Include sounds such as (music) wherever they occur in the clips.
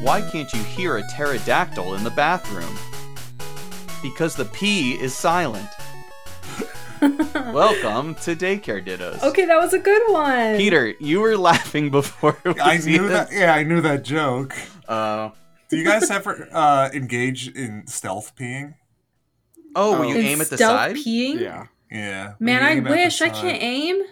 Why can't you hear a pterodactyl in the bathroom? Because the P is silent. (laughs) Welcome to Daycare Dittos. Okay, that was a good one. Peter, you were laughing before. we I knew this. that. Yeah, I knew that joke. Uh, Do you guys ever uh, engage in stealth peeing? oh, Oh. you In aim at the stealth side? peeing? Yeah. Yeah. Man, I aim at the wish I can't aim.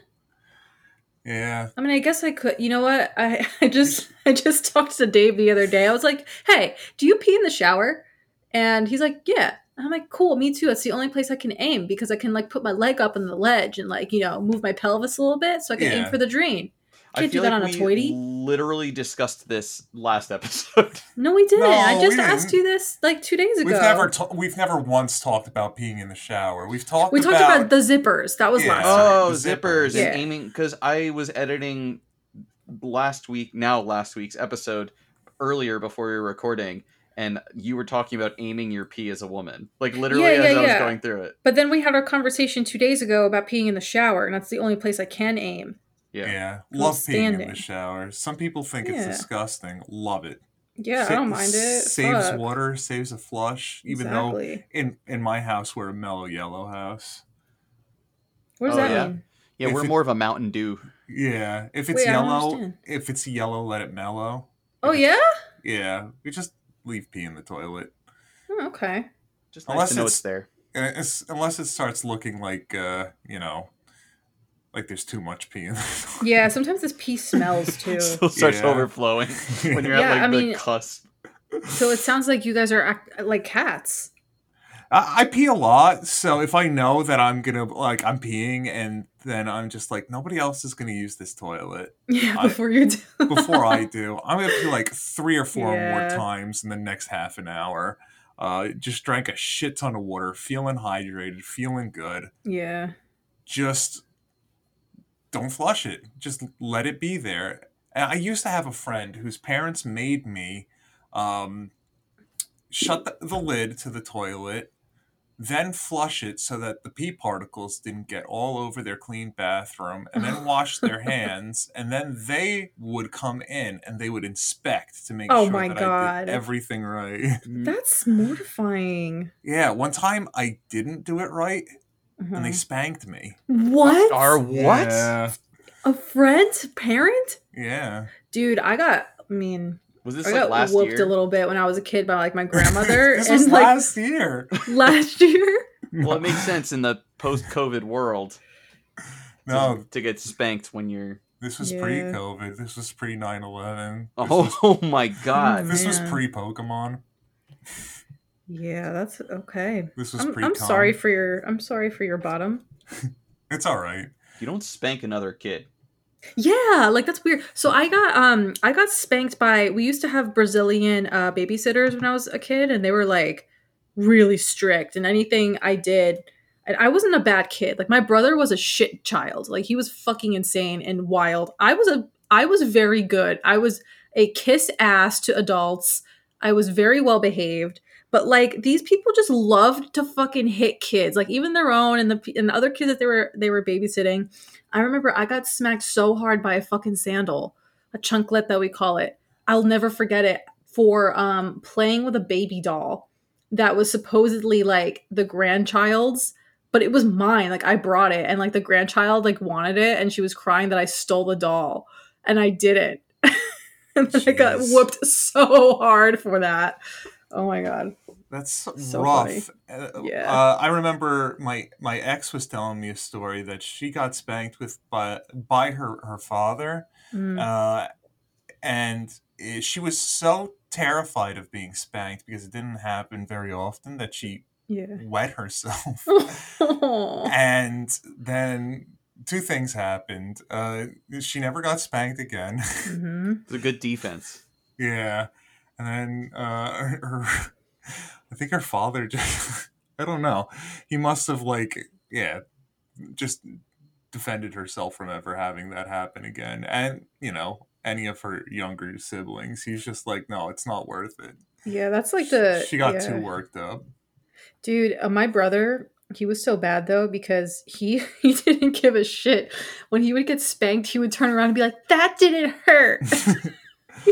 Yeah. I mean, I guess I could. You know what? I, (laughs) I just I just talked to Dave the other day. I was like, "Hey, do you pee in the shower?" And he's like, "Yeah." And I'm like, "Cool, me too. That's the only place I can aim because I can like put my leg up on the ledge and like you know move my pelvis a little bit so I can aim for the drain." I Can't do feel that like on a we toity. literally discussed this last episode. (laughs) No, we didn't. No, I just asked didn't. you this like two days ago. We've never ta- we've never once talked about peeing in the shower. We've talked we talked about, the zippers. That was Yeah. last oh, time. oh, The zippers zippers. and aiming because I was editing last week, now last week's episode earlier before we were recording, and you were talking about aiming your pee as a woman, like literally Yeah, as yeah, I was going through it. But then we had our conversation two days ago about peeing in the shower, and that's the only place I can aim. Yeah. Yeah, love peeing in the shower. Some people think it's disgusting. Love it. Yeah, Sa- I don't mind it. Saves Fuck. water, saves a flush. Even though exactly. in in my house we're a mellow yellow house. What does Oh, that yeah? mean? Yeah, If we're it- more of a Mountain Dew. Yeah, if it's Wait, yellow, if it's yellow, let it mellow. Oh If yeah. Yeah, we just leave pee in the toilet. Oh, okay. Just nice Unless to know it's- it's there. It's, unless it starts looking like uh, you know, like there's too much pee in the toilet. (laughs) Yeah. Sometimes this pee smells (laughs) too. Still starts Yeah. overflowing (laughs) when you're Yeah, at like I the mean- cusp. so it sounds like you guys are act- like cats. I, I pee a lot, so if I know that I'm gonna like I'm peeing, and then I'm just like nobody else is gonna use this toilet Yeah. I- Before you do. before I do, I'm gonna pee like three or four Yeah. more times in the next half an hour. Uh, just drank a shit ton of water, feeling hydrated, feeling good. yeah. Just don't flush it. Just let it be there. And I used to have a friend whose parents made me um, shut the, the lid to the toilet, then flush it so that the pee particles didn't get all over their clean bathroom, and then (laughs) wash their hands, and then they would come in and they would inspect to make Oh sure my that I did everything right. That's mortifying. yeah, one time I didn't do it right, and they Uh-huh. spanked me. What? Our what? Yeah. A friend's parent? Yeah. Dude, I got. I mean, Was this I like got last whooped year? a little bit when I was a kid by like my (laughs) grandmother, this and was like last year. (laughs) last year. Well, it makes sense in the post-COVID world to, No, to get spanked when you're. this was Yeah. pre-COVID. This was pre 9/11. This Oh, was, (laughs) my god! this was pre-Pokemon. Yeah, that's okay. This was I'm, pre. I'm sorry for your. I'm sorry for your bottom. (laughs) It's all right. You don't spank another kid. Yeah, like that's weird. So I got um I got spanked by we used to have Brazilian uh babysitters when I was a kid and they were like really strict and anything I did and I wasn't a bad kid. Like my brother was a shit child. Like he was fucking insane and wild. I was a I was very good. I was a kiss ass to adults. I was very well behaved. But like these people just loved to fucking hit kids, like even their own and the and the other kids that they were they were babysitting. I remember I got smacked so hard by a fucking sandal, a chunklet that we call it. I'll never forget it for um playing with a baby doll that was supposedly like the grandchild's, but it was mine. Like I brought it and like the grandchild like wanted it and she was crying that I stole the doll and I didn't. (laughs) and then I got whooped so hard for that. Oh my god. That's So rough. Uh, Yeah. Uh, I remember my my ex was telling me a story that she got spanked with by by her her father, Mm. uh, and she was so terrified of being spanked because it didn't happen very often that she yeah. wet herself. (laughs) (laughs) And then two things happened. Uh, she never got spanked again. Mhm. It's a good defense. yeah, and then uh, (laughs) her, I think her father just (laughs) I don't know. He must have like yeah, just defended herself from ever having that happen again, and you know any of her younger siblings. He's just like, no, it's not worth it. Yeah, that's like the she got yeah. too worked up. Dude, uh, my brother, he was so bad though because he (laughs) he didn't give a shit. When he would get spanked, he would turn around and be like, "That didn't hurt."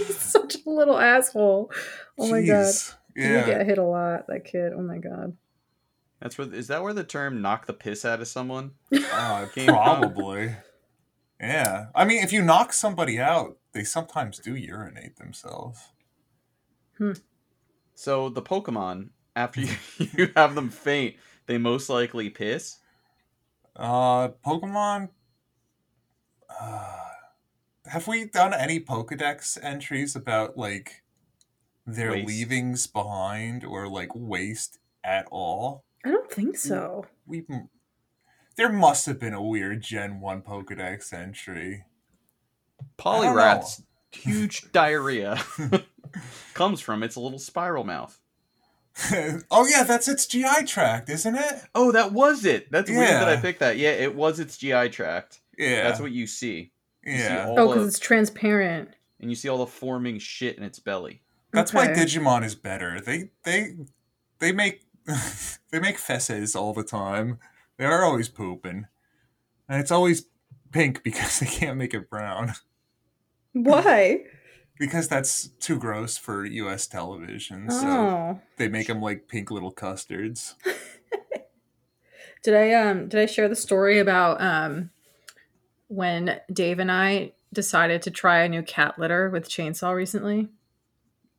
He's such a little asshole. Oh my god. Jeez. He Yeah. get hit a lot, that kid. Oh my god. That's where is that where the term "knock the piss out of someone"? (laughs) Uh, Came from. probably. Yeah. I mean, if you knock somebody out, they sometimes do urinate themselves. Hmm. So the Pokemon, after (laughs) you, you have them faint, they most likely piss. Uh, Pokemon. Uh, have we done any Pokedex entries about like their Waste. leavings behind or like waste at all? I don't think so. We there must have been a weird Gen One Pokedex entry. Poliwrath's huge (laughs) diarrhea (laughs) comes from its little spiral mouth. (laughs) oh yeah, that's its GI tract, isn't it? Oh, that was it. That's weird that I picked that. Yeah, it was its GI tract. Yeah, That's what you see. You see yeah. Oh, because it's transparent. and you see all the forming shit in its belly. That's why Digimon is better. They they they make (laughs) they make fesses all the time. They are always pooping, and it's always pink because (laughs) they can't make it brown Why? (laughs) because that's too gross for U.S. television. So Oh. they make them like pink little custards. Did I um did I share the story about um when Dave and I decided to try a new cat litter with chainsaw recently?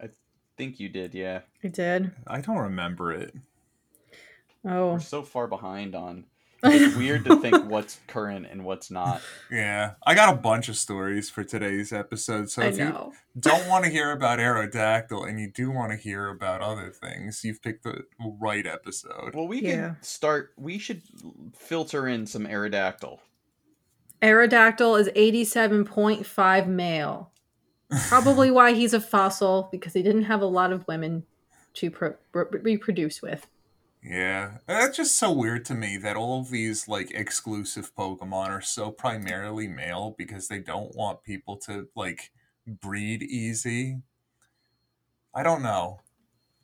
I think you did, yeah. I did. I don't remember it. Oh. We're so far behind on. (laughs) It's weird to think what's current and what's not. Yeah, I got a bunch of stories for today's episode. So I if you don't want to (laughs) hear about Aerodactyl and you do want to hear about other things, you've picked the right episode. Well, we Yeah. can start. We should filter in some Aerodactyl. Aerodactyl is 87.5 male. Probably why he's a fossil because he didn't have a lot of women to pro- re- reproduce with. Yeah, that's just so weird to me that all of these like exclusive Pokemon are so primarily male because they don't want people to like breed easy. I don't know.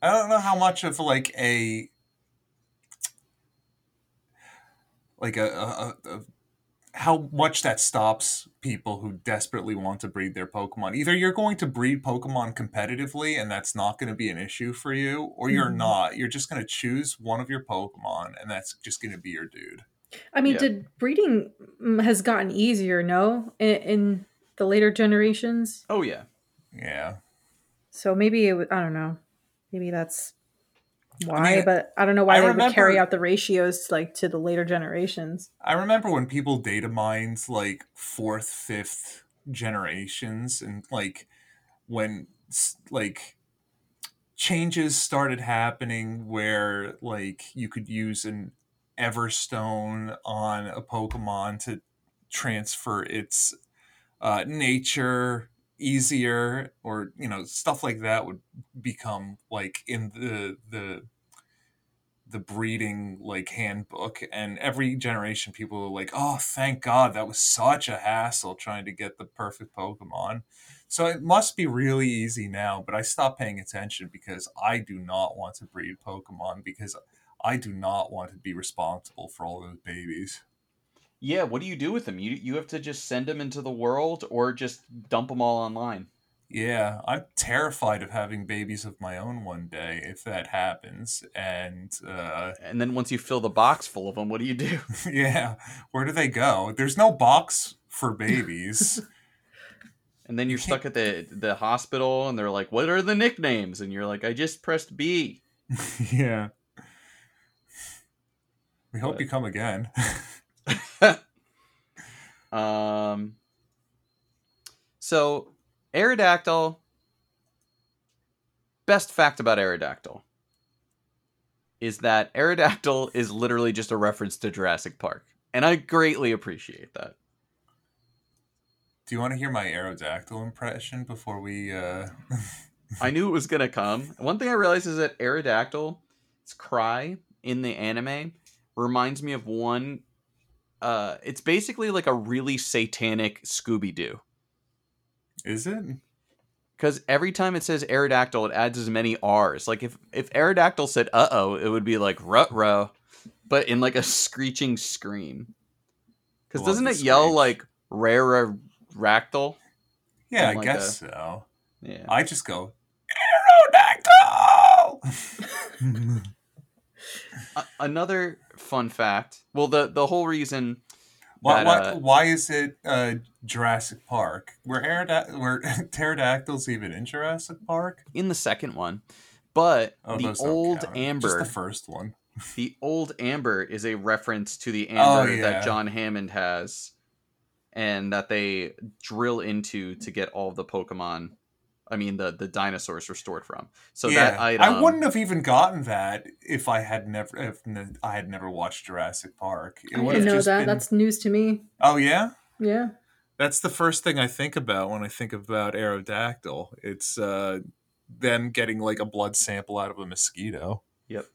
I don't know how much of like a like a, a, a, a how much that stops people who desperately want to breed their Pokemon. Either you're going to breed Pokemon competitively and that's not going to be an issue for you, or you're Mhm. not. You're just going to choose one of your Pokemon and that's just going to be your dude. I mean, Yeah. did breeding mm, has gotten easier, no, in, in the later generations? Oh yeah, Yeah. So maybe it, w- I don't know. Maybe that's why, mean, but I don't know why I they would carry out the ratios like to the later generations. I remember when people data mined like fourth, fifth generations, and like when like changes started happening where like you could use an Everstone on a Pokemon to transfer its uh, nature easier, or you know stuff like that would become like in the the the breeding like handbook. And every generation people are like oh thank god that was such a hassle trying to get the perfect pokemon. So it must be really easy now but i stopped paying attention because i do not want to breed pokemon because i do not want to be responsible for all those babies yeah. What do you do with them? You you have to just send them into the world, or just dump them all online. yeah i'm terrified of having babies of my own one day if that happens and uh And then once you fill the box full of them, what do you do? (laughs) yeah where do they go there's no box for babies (laughs) And then you're stuck at the the hospital, and they're like, "What are the nicknames?" And you're like, "I just pressed B." (laughs) yeah. We hope But- you come again. (laughs) Um. So, Aerodactyl. Best fact about Aerodactyl is that Aerodactyl is literally just a reference to Jurassic Park, and I greatly appreciate that. Do you want to hear my Aerodactyl impression before we uh (laughs) I knew it was gonna come. One thing I realized is that Aerodactyl, its cry in the anime, reminds me of one. Uh, it's basically like a really satanic Scooby Doo. Is it? Because every time it says Aerodactyl, it adds as many R's. Like if if Aerodactyl said "uh oh," it would be like "rut row," but in like a screeching scream. Because doesn't it yell like "rara ractyl"? Yeah, I Like guess a- so. Yeah. I just go Aerodactyl. (laughs) (laughs) A- another fun fact. Well, the the whole reason why, that why, uh, why is it uh, Jurassic Park? Were aerodact- were (laughs) pterodactyls even in Jurassic Park? in the second one, but Oh, the old amber, Just the first one. (laughs) the old amber is a reference to the Oh, amber yeah. that John Hammond has, and that they drill into to get all the Pokemon. I mean the the dinosaurs restored from. So that I wouldn't have even gotten that if I had never if I had never watched Jurassic Park. It I didn't know just that. been- That's news to me. Oh yeah. Yeah. That's the first thing I think about when I think about Aerodactyl. It's uh, them getting like a blood sample out of a mosquito. Yep.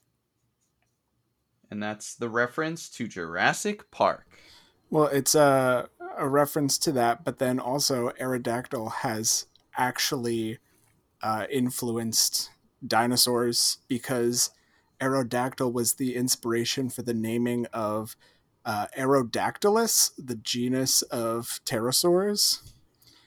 And that's the reference to Jurassic Park. Well, it's a, a reference to that, but then also Aerodactyl has actually uh, influenced dinosaurs because Aerodactyl was the inspiration for the naming of uh, Aerodactylus, the genus of pterosaurs.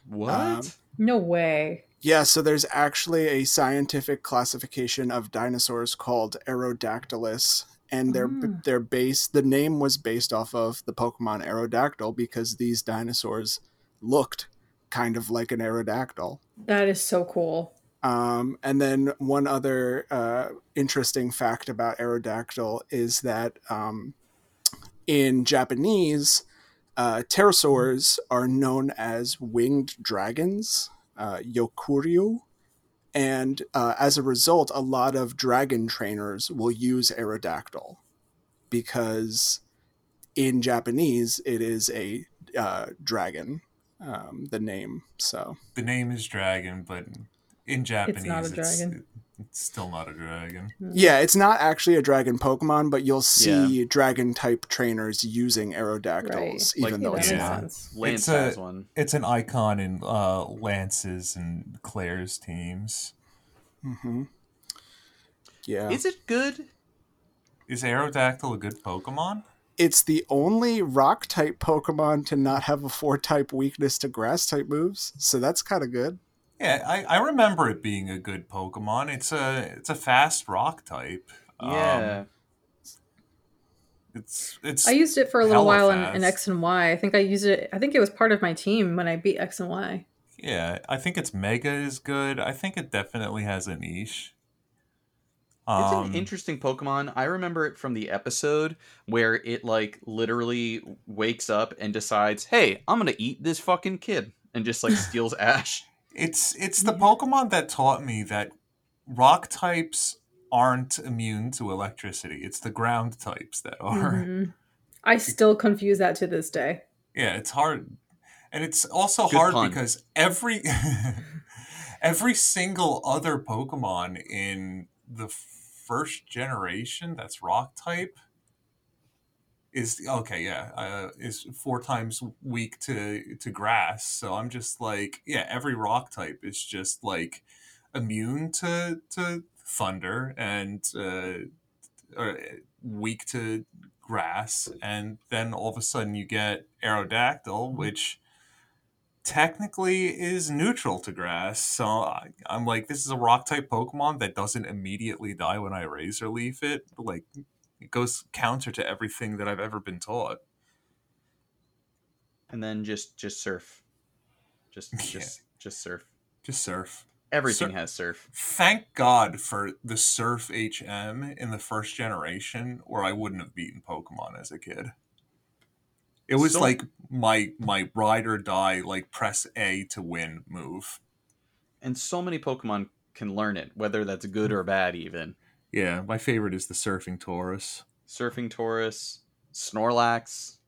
What? Um, No way. Yeah, so there's actually a scientific classification of dinosaurs called Aerodactylus, and they're Ah. they're based. The name was based off of the Pokemon Aerodactyl because these dinosaurs looked kind of like an Aerodactyl. That is so cool. Um, and then one other uh, interesting fact about Aerodactyl is that um, in Japanese, uh, pterosaurs are known as winged dragons, uh, yokuryu. And uh, as a result, a lot of dragon trainers will use Aerodactyl because in Japanese it is a uh, dragon, um, the name. So The name is dragon, but in Japanese, it's not a dragon. it's still not a dragon. Yeah, it's not actually a dragon Pokemon, but you'll see dragon type trainers using Aerodactyls, Right. even Like- though it's Yeah. not. Lance It's a- has one. It's an icon in uh, Lance's and Claire's teams. Mm-hmm. Yeah. Is it good? Is Aerodactyl a good Pokemon? It's the only rock type Pokemon to not have a four type weakness to grass type moves, so that's kind of good. Yeah, I, I remember it being a good Pokemon. It's a it's a fast rock type. Um, Yeah. it's it's I used it for a little while in, in. X and Y. I think I used it. I think it was part of my team when I beat X and Y. yeah. I think its Mega is good. I think it definitely has a niche. It's Um, an interesting Pokemon. I remember it from the episode where it like literally wakes up and decides, "Hey, I'm gonna eat this fucking kid," and just like steals (laughs) Ash. It's it's the Pokemon that taught me that rock types aren't immune to electricity. It's the ground types that are. Mhm. (laughs) I still confuse that to this day. Yeah, it's hard. And it's also Good hard pun. because every (laughs) every single other Pokemon in the first generation that's rock type is okay, yeah, uh, is four times weak to to grass. So I'm just like, yeah, every rock type is just like immune to to thunder and uh, or weak to grass, and then all of a sudden you get Aerodactyl, which technically is neutral to grass. So I, I'm like, this is a rock type Pokemon that doesn't immediately die when I Razor Leaf it. Like, it goes counter to everything that I've ever been taught. and then just just surf. Just (laughs) Yeah. just just surf. Just surf. Everything has surf. Thank God for the Surf HM in the first generation, or I wouldn't have beaten Pokemon as a kid. It was So- like my my ride or die, like press A to win move. And so many Pokemon can learn it, whether that's good or bad even. Yeah, my favorite is the Surfing Tauros. Surfing Tauros, Snorlax,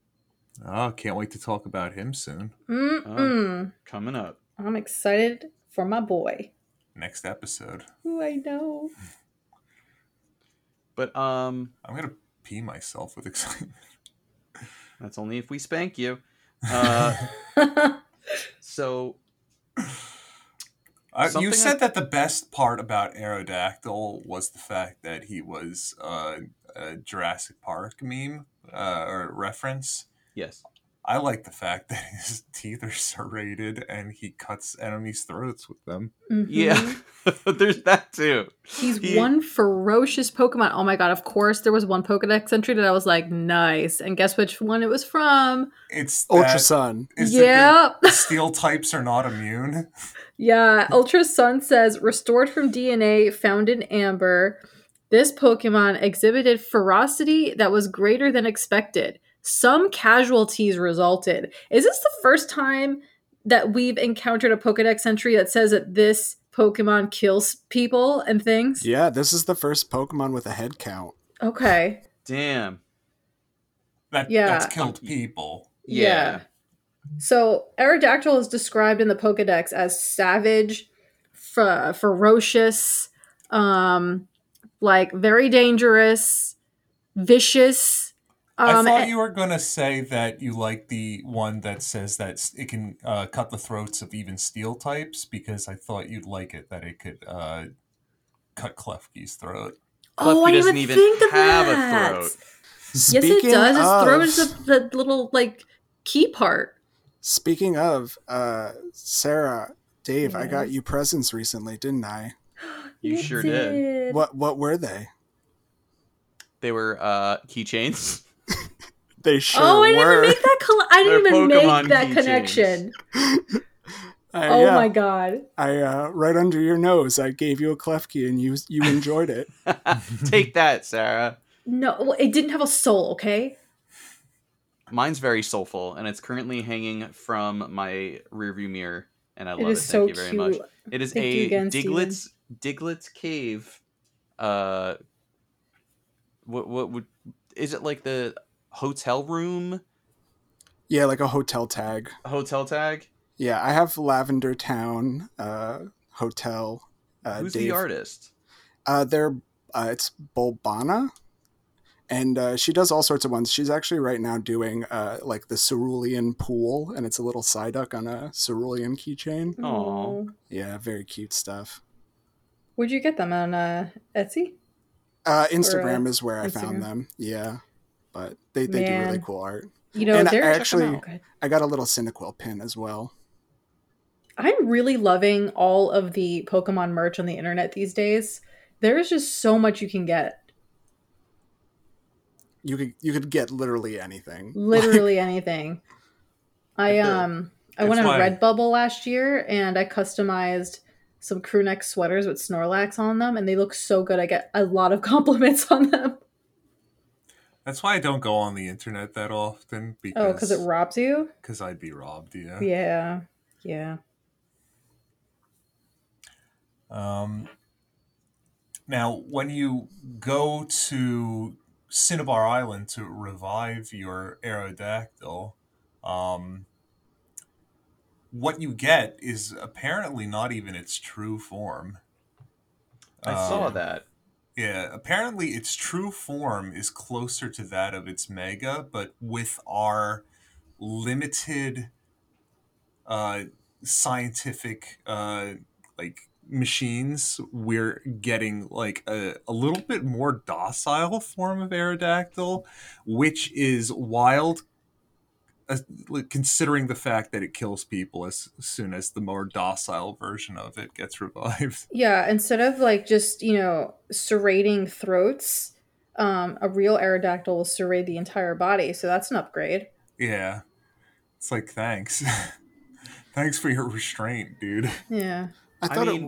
Oh, can't wait to talk about him soon. Mm-mm. coming up. I'm excited for my boy. Next episode. Ooh, I know. But um I'm gonna pee myself with excitement. That's only if we spank you. Uh (laughs) so Uh, you said I- that the best part about Aerodactyl was the fact that he was uh, a Jurassic Park meme uh, or reference. yes. I like the fact (laughs) that his teeth are serrated and he cuts enemies' throats with them. Mhm. Yeah, (laughs) there's that too. He's He- one ferocious Pokemon. Oh my god, of course there was one Pokedex entry that I was like, nice. And guess which one it was from? It's Ultra that- Sun. is it the (laughs) steel types are not immune. Yeah, Ultra Sun says restored from DNA found in amber. This Pokemon exhibited ferocity that was greater than expected. Some casualties resulted. Is this the first time that we've encountered a Pokedex entry that says that this Pokemon kills people and things? Yeah, this is the first Pokemon with a head count. Okay. Damn. That Yeah. that's killed people. Yeah. So Aerodactyl is described in the Pokedex as savage, fer- ferocious, um, like very dangerous, vicious. Um, I thought you were gonna say that you like the one that says that it can uh, cut the throats of even steel types because I thought you'd like it that it could uh, cut Klefki's throat. oh, I didn't doesn't even even think of have a that. throat. Yes, it does. Its of- throat is the, the little like key part. Speaking of, uh, Sarah, Dave, I got you presents recently, didn't I? (gasps) You sure did. What What were they? They were uh keychains. (laughs) (laughs) They sure oh, I didn't even make that. Coll- I didn't even Pokemon make that keychains. connection. (laughs) I, Oh yeah, my god. I uh, right under your nose, I gave you a Klefki, and you you enjoyed it. (laughs) Take that, Sarah. No, well, it didn't have a soul. Okay. Mine's very soulful, and it's currently hanging from my rearview mirror, and I love It it. is Thank so you very cute. much. It is Thank a again, Diglett's Diglett's cave. Uh, what what would is it like the hotel room Yeah, like a hotel tag. A hotel tag? Yeah, I have Lavender Town uh, Hotel. Uh, Who's Dave. the artist? Uh, they're uh, it's Bulbana, and uh, she does all sorts of ones. She's actually right now doing uh, like the Cerulean pool, and it's a little Psyduck on a Cerulean keychain. Aw. Aw. Yeah, very cute stuff. Where'd you get them on uh, Etsy? Uh, Instagram uh, is where I found them. Yeah, but they, they do really cool art. You know, And I they're actually- actually. I got a little Cyndaquil pin as well. I'm really loving all of the Pokemon merch on the internet these days. There is just so much you can get. You could you could get literally anything. (laughs) Literally anything. I um I went on Redbubble last year and I customized some crew neck sweaters with Snorlax on them and they look so good. I get a lot of (laughs) compliments on them. That's why I don't go on the internet that often because Oh, because it robs you? because I'd be robbed. Yeah. Yeah. Yeah. Um, now, when you go to Cinnabar Island to revive your Aerodactyl, um, what you get is apparently not even its true form. I saw Um, that. Yeah, apparently its true form is closer to that of its mega, but with our limited uh, scientific uh, like machines, we're getting like a, a little bit more docile form of Aerodactyl, which is wild. Uh, like, considering the fact that it kills people as soon as the more docile version of it gets (laughs) revived. Yeah, instead of like just, you know, serrating throats, um, a real Aerodactyl will serrate the entire body. So that's an upgrade. Yeah. It's like thanks. (laughs) thanks for your restraint, dude. Yeah. I I, thought mean,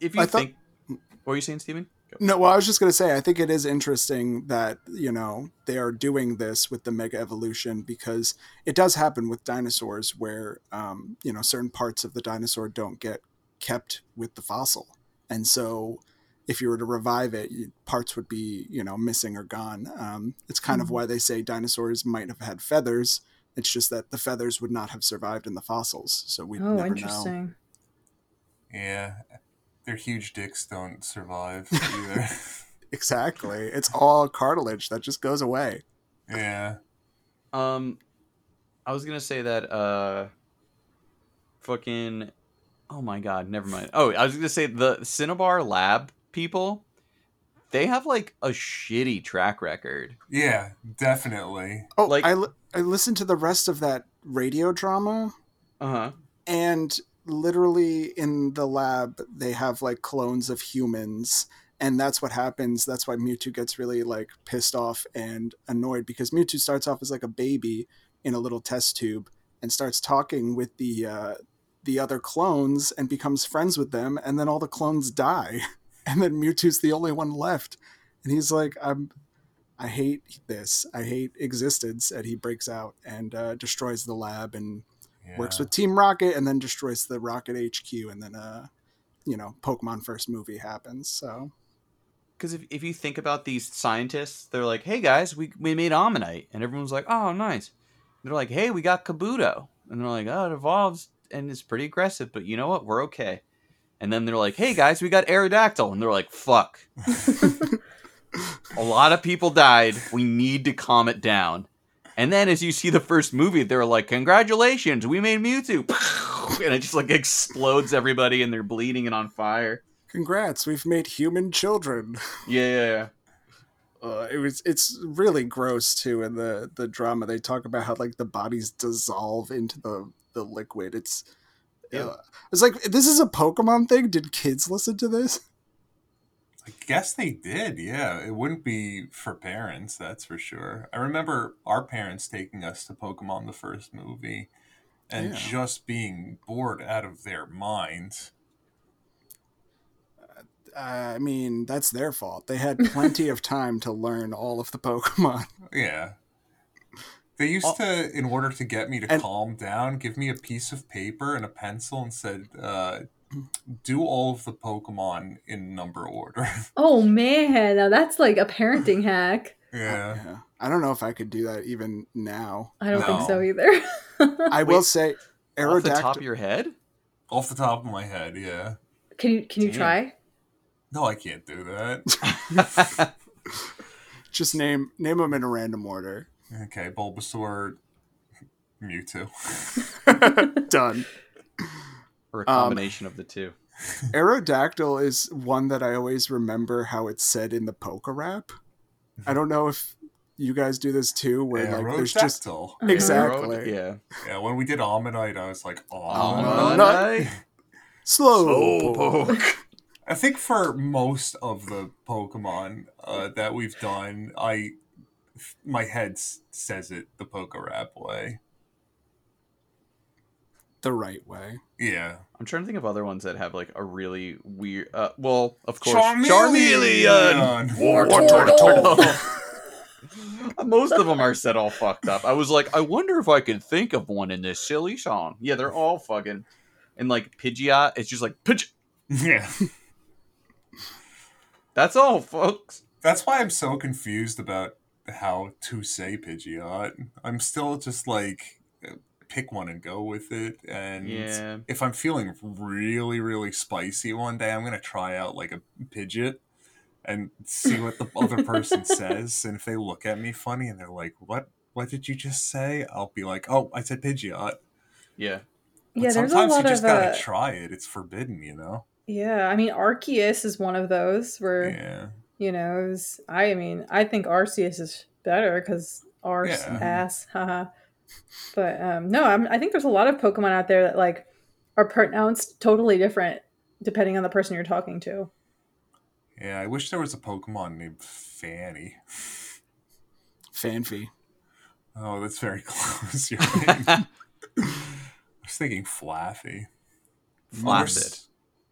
it. if you I thought- think, what were you saying, Steven? Go. No, well, I was just gonna say, I think it is interesting that you know they are doing this with the mega evolution because it does happen with dinosaurs where um, you know certain parts of the dinosaur don't get kept with the fossil, and so if you were to revive it, parts would be you know missing or gone. Um, it's kind of Mhm. why they say dinosaurs might have had feathers. It's just that the feathers would not have survived in the fossils, so we oh, never know. Oh, interesting. Yeah. Their huge dicks don't survive (laughs) either. Exactly, it's all cartilage that just goes away. yeah. Um, I was gonna say that. Uh, fucking. Oh my god, never mind. Oh, I was gonna say the Cinnabar Lab people. They have like a shitty track record. Yeah, definitely. Oh, Like- I, li- I listened to the rest of that radio drama, Uh huh. and literally in the lab they have like clones of humans and that's what happens. That's why mewtwo gets really like pissed off and annoyed because mewtwo starts off as like a baby in a little test tube and starts talking with the uh, the other clones and becomes friends with them and then all the clones die. (laughs) And then mewtwo's the only one left. And he's like i'm i hate this. I hate existence. And he breaks out and uh, destroys the lab and works with Team Rocket and then destroys the Rocket HQ and then uh you know Pokemon first movie happens so Because if, if you think about these scientists, they're like, hey guys, we, we made Omanyte. And everyone's like, oh, nice. They're like, hey, we got Kabuto. And they're like, oh, it evolves and it's pretty aggressive, but you know what? We're okay. And then they're like, hey guys, we got Aerodactyl. And they're like, fuck. (laughs) A lot of people died. We need to calm it down. And then as you see the first movie, they're like, congratulations, we made Mewtwo. (laughs) And it just like explodes everybody and they're bleeding and on fire. congrats we've made human children (laughs) Yeah, yeah, yeah. uh, it was it's really gross too in the the drama they talk about how like the bodies dissolve into the the liquid it's Yeah. uh, it's like this is a Pokemon thing did kids listen to this (laughs) I guess they did, yeah. It wouldn't be for parents, that's for sure. I remember our parents taking us to Pokemon the first movie and Yeah. just being bored out of their minds. I mean that's their fault they had plenty of (laughs) time to learn all of the Pokemon Yeah. They used to, in order to get me to And- calm down, give me a piece of paper and a pencil and said, uh, do all of the Pokemon in number order. (laughs) Oh man, now that's like a parenting (laughs) hack. yeah. yeah I don't know if I could do that even now I don't think so either. (laughs) I will Wait, say Off the top of your head? Off the top of my head, yeah. can you can you Damn. try? No, I can't do that. just name name them in a random order. okay, Bulbasaur, Mewtwo. Done. Or a Um, combination of the two. (laughs) Aerodactyl is one that I always remember how it's said in the Poke Rap. I don't know if you guys do this too, where like there's just Aerodactyl. Exactly Road? Yeah. Yeah, when we did Almonite, I was like, Oh, Almonite? (laughs) slow. Slowpoke. I think for most of the Pokemon uh, that we've done, I my head says it the Pokerap way. The right way. Yeah. I'm trying to think of other ones that have like a really weird. Uh, well, of course, Charmeleon! Wartortle. (laughs) (laughs) Most of them are said all fucked up. I was like, I wonder if I can think of one in this silly song. Yeah, they're all fucking. And like Pidgeot, it's just like Pidge. Yeah. (laughs) That's all, folks. That's why I'm so confused about how to say Pidgeot. I'm still just like, pick one and go with it. And Yeah. if I'm feeling really, really spicy one day, I'm going to try out like a Pidget and see what the other person (laughs) says. And if they look at me funny and they're like, what? What did you just say? I'll be like, oh, I said Pidgeot. Yeah. But Yeah, there's a sometimes lot you just of gotta uh, try it. It's forbidden, you know? yeah. I mean, Arceus is one of those where Yeah. you know. It was, I mean, I think Arceus is better because arse Yeah. ass, (laughs) haha. But um, no, I'm, I think there's a lot of Pokemon out there that like are pronounced totally different depending on the person you're talking to. Yeah, I wish there was a Pokemon named Fanny. Fanfy. Oh, that's very (laughs) close. You're right. I was thinking Flaaffy. We're, Flaccid.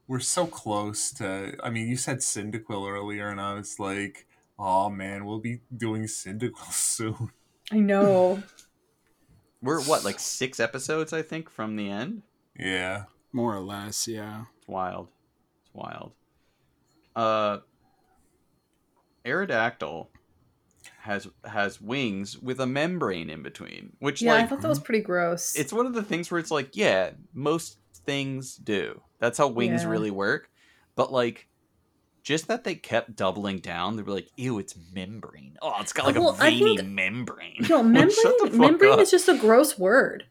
we're so close to. I mean, you said Cyndaquil earlier, and I was like, oh man, we'll be doing Cyndaquil (laughs) soon. I know. We're what, like six episodes, I think, from the end? Yeah. More or less, yeah. It's wild. It's wild. Uh Aerodactyl has has wings with a membrane in between, which Yeah, I thought that was pretty gross. it's one of the things where it's like, yeah, most things do. That's how wings Yeah. really work. But like just that they kept doubling down, they were like, ew, it's membrane. Oh, it's got like Well, a I veiny think- membrane. you know, (laughs) Like, membrane. fuck Membrane up. is just a gross word.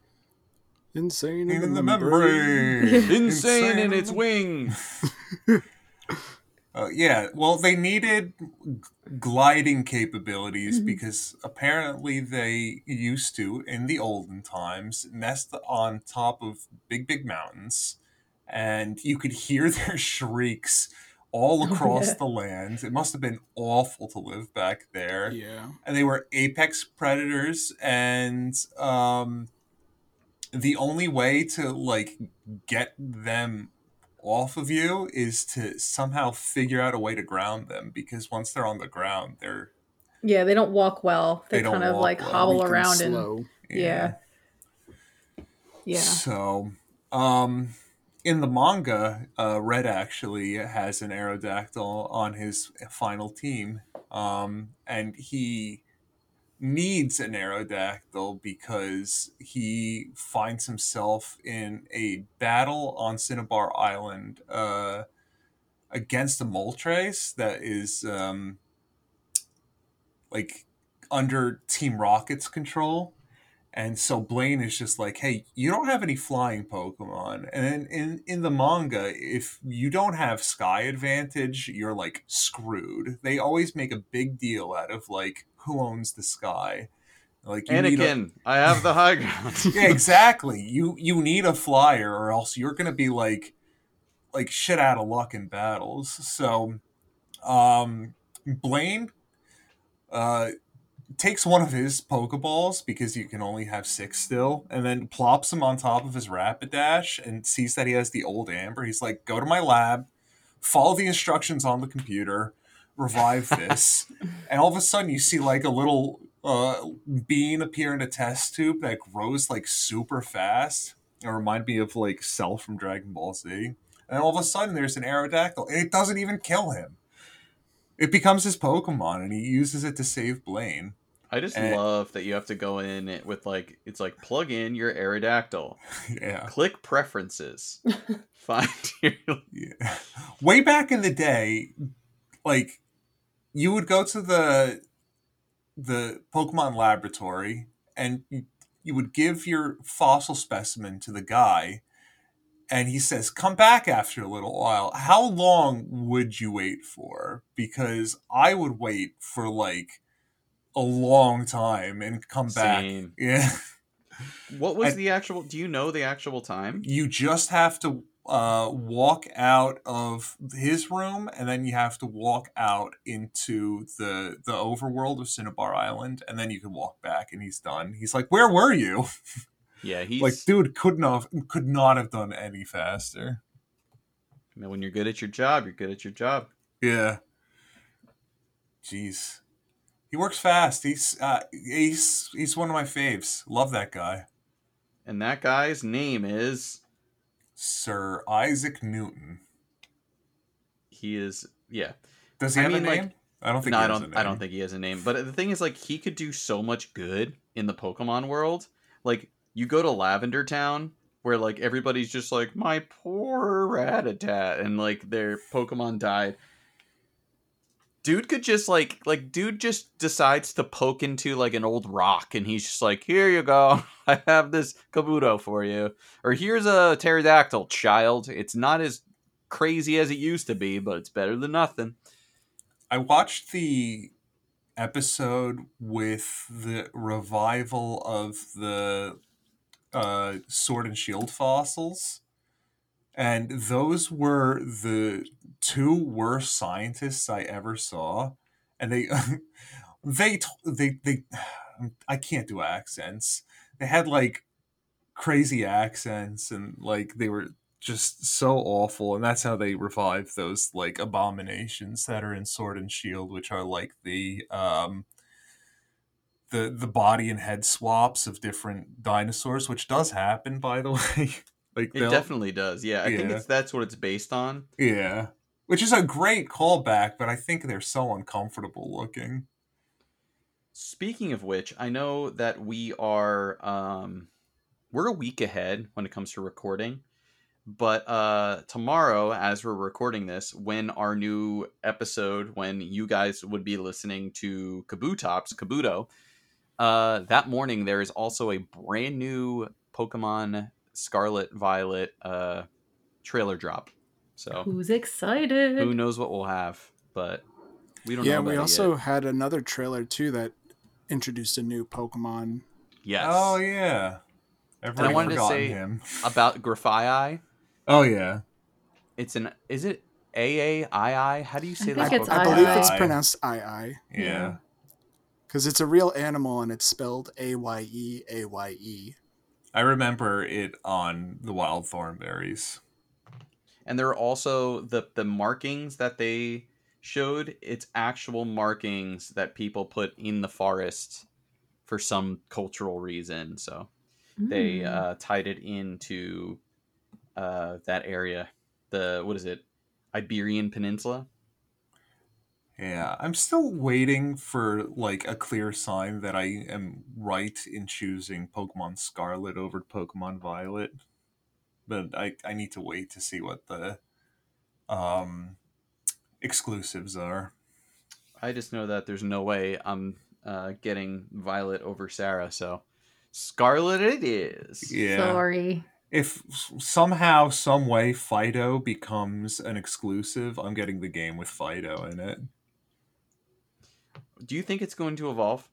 Insane In in, the membrane. (laughs) insane in its wings. (laughs) Uh, yeah, well, they needed g- gliding capabilities Mhm. because apparently they used to, in the olden times, nest on top of big, big mountains, and you could hear their shrieks all (laughs) Oh, across yeah. the land. It must have been awful to live back there. Yeah. And they were apex predators, and um, the only way to like get them off of you is to somehow figure out a way to ground them because once they're on the ground they're Yeah, they don't walk well. They, They don't kind of like well. hobble Weak and around and slow. yeah. Yeah. so um in the manga uh red actually has an aerodactyl on his final team um and he needs an aerodactyl because he finds himself in a battle on Cinnabar Island uh, against a Moltres that is um, like under Team Rocket's control. And so Blaine is just like, hey, you don't have any flying Pokemon. And in, in, the manga, if you don't have Sky Advantage, you're like screwed. They always make a big deal out of like who owns the sky. Like you need a- Anakin, I have the high ground. (laughs) yeah, exactly. You you need a flyer, or else you're gonna be like like shit out of luck in battles. So, um, Blaine uh, takes one of his Pokeballs because you can only have six still, and then plops him on top of his Rapidash and sees that he has the old Amber. He's like, "Go to my lab, follow the instructions on the computer, revive (laughs) this," and all of a sudden you see like a little uh, bean appear in a test tube that grows like super fast. It remind me of like Cell from Dragon Ball Z. And all of a sudden there's an Aerodactyl, and it doesn't even kill him. It becomes his Pokemon, and he uses it to save Blaine. I just Eh. love that you have to go in it with like it's like plug in your Aerodactyl, (laughs) yeah. click preferences, (laughs) find (laughs) your Yeah. Way back in the day, like you would go to the the Pokemon laboratory and you, you would give your fossil specimen to the guy and he says, "Come back after a little while." How long would you wait for? Because I would wait for like a long time and come back. Same. Yeah. What was I- the actual? Do you know the actual time? you just have to uh, walk out of his room and then you have to walk out into the the overworld of Cinnabar Island and then you can walk back and he's done. He's like, "Where were you?" (laughs) Yeah, (laughs) he's like, dude, could not could not have done any faster. you know, when you're good at your job, you're good at your job. Yeah. Jeez. He works fast. He's uh, he's he's one of my faves. Love that guy. And that guy's name is Sir Isaac Newton. he is yeah. Does he I have mean, a like- name? I don't think No, he I has don't. a I don't think he has a name. But the thing is, like, he could do so much good in the Pokemon world. Like, you go to Lavender Town, where like everybody's just like, "My poor Rattata," and like their Pokemon died. Dude could just like, like, dude just decides to poke into like an old rock, and he's just like, "Here you go, (laughs) I have this Kabuto for you," or "Here's a pterodactyl, child. It's not as crazy as it used to be, but it's better than nothing." I watched the episode with the revival of the uh, Sword and Shield fossils, and those were the two worst scientists I ever saw, and they (laughs) they they they (sighs) I can't do accents. They had like crazy accents and like they were just so awful. And that's how they revive those like abominations that are in sword and shield which are like the um the the body and head swaps of different dinosaurs which does happen by the (laughs) way like It definitely does. Yeah, I think it's that's what it's based on. yeah which is a great callback but i think they're so uncomfortable looking Speaking of which, I know that we are um we're a week ahead when it comes to recording. But uh tomorrow as we're recording this, when our new episode when you guys would be listening to Kabutops, Kabuto, uh that morning there is also a brand new Pokemon Scarlet Violet uh trailer drop. So Who's excited? who knows what we'll have, but we don't yeah, know. we also yet. had another trailer too that introduced a new Pokemon. yes. Oh yeah. I've And I wanted to say- him. (laughs) About Grafaiai. Oh yeah. It's an is it A A I I? How do you say I that? think I believe it's pronounced I I Yeah. Yeah. because it's a real animal and it's spelled A Y E A Y E. I remember it on the wild Thornberrys. and there are also the the markings that they showed. It's actual markings that people put in the forest for some cultural reason. So they Mm. uh, tied it into uh, that area. The what is it? Iberian peninsula Yeah, I'm still waiting for like a clear sign that I am right in choosing Pokemon Scarlet over Pokemon Violet. But I I need to wait to see what the um exclusives are. i just know that there's no way i'm uh, getting violet over sarah so scarlet it is Yeah. Sorry. If somehow, some way, Fidough becomes an exclusive, I'm getting the game with Fidough in it. Do you think it's going to evolve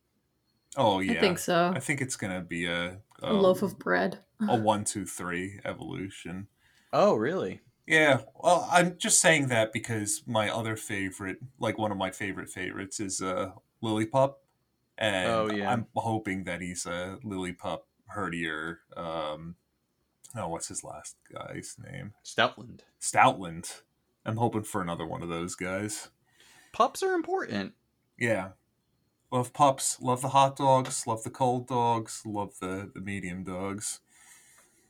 Oh yeah, I think so. I think it's gonna be a a loaf of bread. a (laughs) one two three evolution. oh really Yeah, well, I'm just saying that because my other favorite, like one of my favorite favorites, is uh, Lillipup, and Oh, yeah. I'm hoping that he's a Lillipup herdier. Um, oh, what's his last guy's name? stoutland Stoutland. I'm hoping for another one of those guys. pups are important Yeah, love pups, love the hot dogs, love the cold dogs, love the the medium dogs.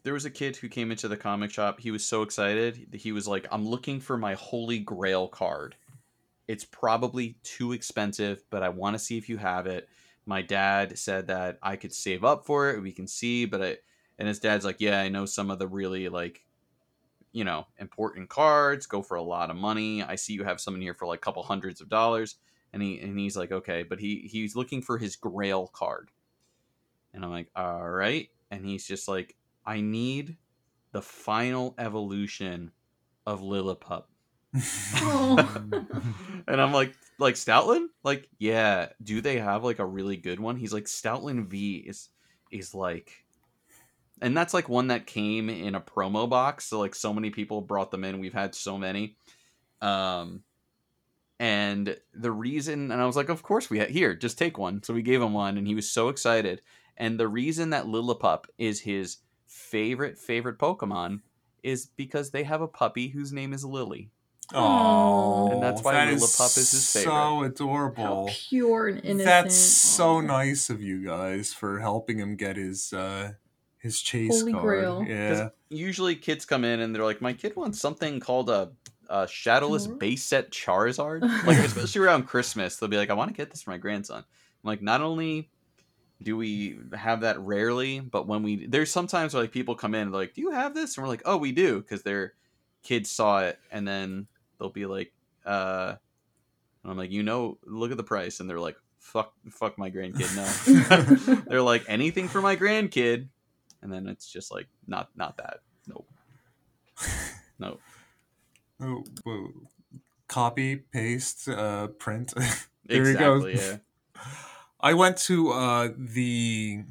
there was a kid who came into the comic shop. He was so excited. He was like, "I'm looking for my Holy Grail card. It's probably too expensive, but I want to see if you have it." My dad said that I could save up for it. We can see, but I and his dad's like, "Yeah, I know some of the really like you know, important cards go for a lot of money. I see you have some in here for like a couple hundreds of dollars." And he and he's like, "Okay, but he he's looking for his Grail card." And I'm like, "All right." And he's just like, I need the final evolution of Lillipup. Oh. (laughs) and I'm like, like Stoutland? Like, yeah. Do they have like a really good one? He's like, Stoutland V is is like, and that's like one that came in a promo box. So like, so many people brought them in. We've had so many. Um, and the reason, and I was like, of course we ha- here, just take one. So we gave him one, and he was so excited. And the reason that Lillipup is his favorite favorite Pokemon is because they have a puppy whose name is Lily. Oh, And that's why that Lillipup is his So favorite. How adorable. pure and innocent. That's so Aw. nice of you guys for helping him get his uh his chase Holy card. Grail. Yeah. Usually kids come in and they're like, my kid wants something called a, a shadowless Char- base set Charizard. (laughs) Like especially around Christmas, they'll be like, I want to get this for my grandson. I'm like, not only do we have that rarely, but when we there's sometimes where like people come in and they're like, do you have this? And we're like, oh, we do, because their kids saw it, and then they'll be like, uh, and I'm like, you know, look at the price, and they're like, fuck, fuck my grandkid, no. (laughs) (laughs) they're like anything for my grandkid, and then it's just like not not that. Nope. Nope. Oh, whoa. Copy, paste, uh, print. (laughs) There you go. Yeah. I went to uh, the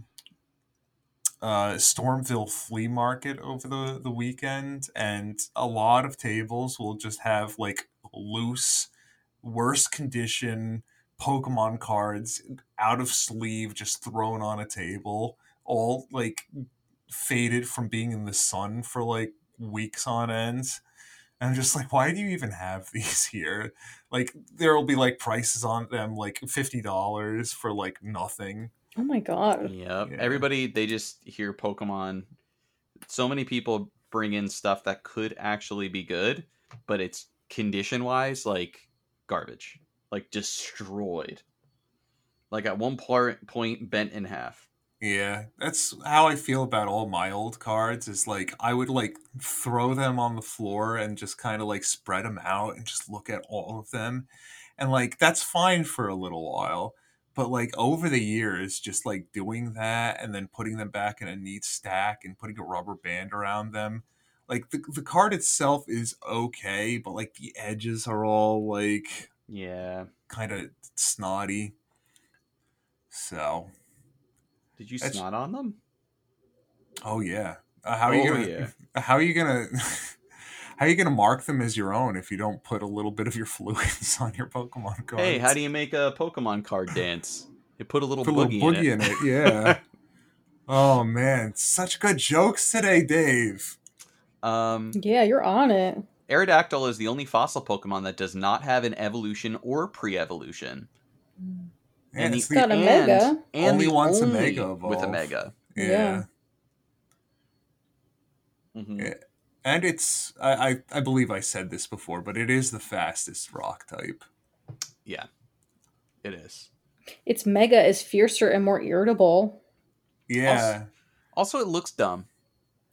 uh, Stormville flea market over the, the weekend, and a lot of tables will just have like loose, worse condition Pokemon cards out of sleeve, just thrown on a table, all like faded from being in the sun for like weeks on ends. And I'm just like, why do you even have (laughs) these here? Like, there will be like prices on them, like fifty dollars for like nothing. Oh my god. Yep. Yeah. Everybody they just hear Pokemon. So many people bring in stuff that could actually be good, but it's condition wise like garbage, like destroyed. Like at one part point bent in half. Yeah, that's how I feel about all my old cards. Is like I would like throw them on the floor and just kind of like spread them out and just look at all of them, and like that's fine for a little while. But like over the years, just like doing that and then putting them back in a neat stack and putting a rubber band around them, like the the card itself is okay, but like the edges are all like Yeah. kind of snotty. So, Did you That's- snot on them? oh yeah, uh, how are you Oh, gonna yeah. (laughs) how are you gonna (laughs) how are you gonna mark them as your own if you don't put a little bit of your (laughs) fluids on your Pokemon cards? Hey, how do you make a Pokemon card dance? You put a little put a little boogie, boogie in it. in it? Yeah. oh man, such good jokes today, Dave. Um, Yeah, you're on it. Aerodactyl is the only fossil Pokemon that does not have an evolution or pre-evolution. Yeah, and it's the, the- Got a and, Mega. and Only the one to only Mega with a evolve. Mega. yeah. Yeah. Mhm. Yeah. And it's I, I I believe I said this before, but it is the fastest rock type. Yeah, it is. Its mega is fiercer and more irritable. Yeah, Also, it looks dumb.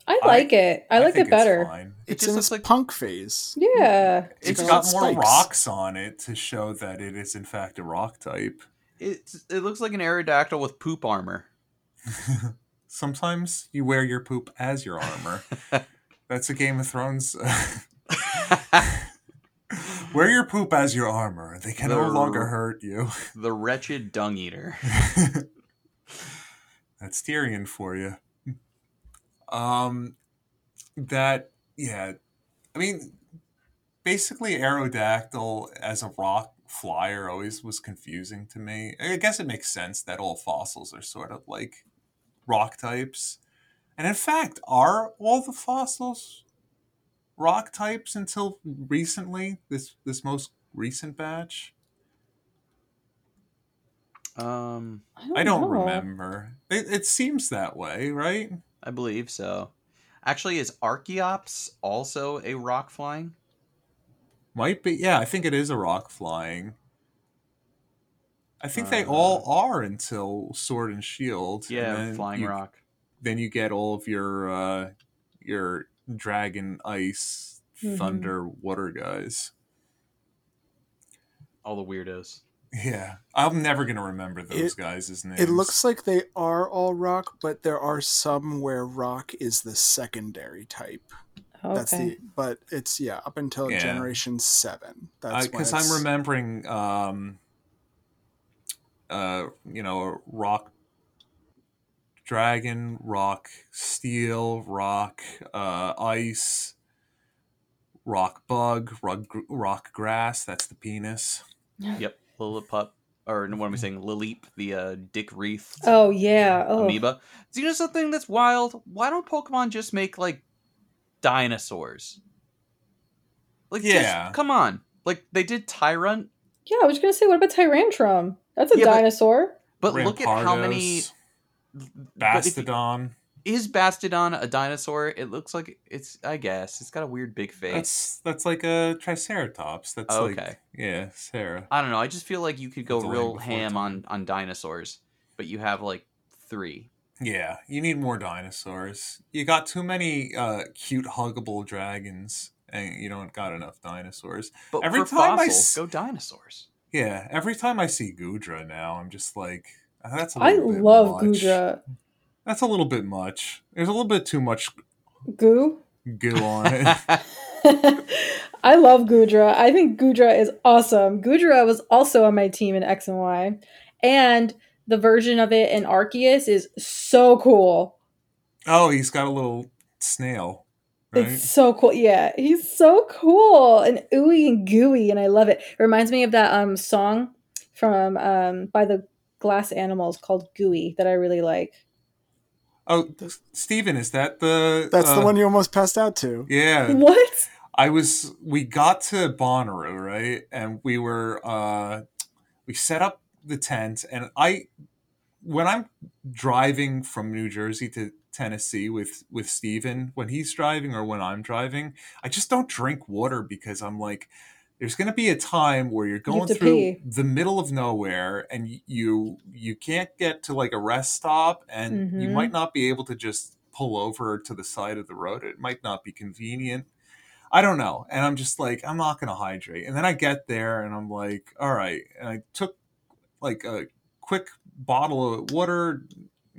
I I- like it. I, like think it better. It's, fine. It It's just in looks its like punk phase. Yeah. it's It's got got more rocks on it to show that it is in fact a rock type. It's. It looks like an Aerodactyl with poop armor. (laughs) Sometimes you wear your poop as your armor. (laughs) That's a Game of Thrones. (laughs) wear your poop as your armor. They can no longer hurt you. the wretched dung eater. That's Tyrion for you. Um, that yeah, I mean, basically Aerodactyl as a rock flyer always was confusing to me. I guess it makes sense that all fossils are sort of like rock types, and in fact, are all the fossils rock types until recently? This this most recent batch. Um, I don't know. remember. It, it seems that way, right? I believe so. Actually, is Archeops also a rock flying? Might be. Yeah, I think it is a rock flying. I think they Uh, all are until Sword and Shield. Yeah, then flying you- rock. Then you get all of your uh, your dragon, ice, Mhm. thunder, water guys. All the weirdos. Yeah, I'm never gonna remember those It- guys' names. It looks like they are all rock, but there are some where rock is the secondary type. Okay. That's the but it's yeah up until Yeah. generation seven. That's when because I'm remembering, um, uh, you know, rock dragon, rock steel, rock uh, ice, rock bug, rock, rock grass. That's the penis. (laughs) Yep, Lillipup, or what am I saying? Lileep, the uh, Dick Wreath Oh yeah. Oh. amoeba. Do you know something that's wild? Why don't Pokemon just make like dinosaurs? Like, just- Yeah. come on. Like they did Tyrunt, Yeah, I was gonna say, what about Tyrantrum? That's a Yeah, dinosaur. but look at how many. Rampardos, but if Bastiodon. is Bastiodon a dinosaur? It looks like it's. I guess it's got a weird big face. That's that's like a Triceratops. That's Oh, like okay. yeah, Sarah. I don't know. I just feel like you could go real ham time. on on dinosaurs, but you have like three. Yeah, you need more dinosaurs. You got too many uh, cute, huggable dragons, and you don't got enough dinosaurs. But Every for time I fossils, s- go dinosaurs. Yeah, every time I see Goodra now, I'm just like, "Ah, that's. A I little bit love much. Goodra. That's a little bit much. There's a little bit too much Goo. goo on it. (laughs) (laughs) I love Goodra. I think Goodra is awesome. Goodra was also on my team in X and Y. And the version of it in Arceus is so cool. oh, he's got a little snail, right? It's so cool. Yeah, he's so cool and ooey and gooey, and I love it. It reminds me of that um song from um by the Glass Animals called Gooey that I really like. Oh, th- Steven, is that the? That's the uh, one you almost passed out to. Yeah, What? I was we got to Bonnaroo, right? And we were uh we set up the tent and I when I'm driving from New Jersey to Tennessee with with Steven, when he's driving or when I'm driving, I just don't drink water because I'm like there's going to be a time where you're going to through pee. the middle of nowhere and you you can't get to like a rest stop and you Mhm. might not be able to just pull over to the side of the road. It might not be convenient. I don't know. And I'm just like, I'm not going to hydrate. And then I get there and I'm like, all right. And I took like a quick bottle of water,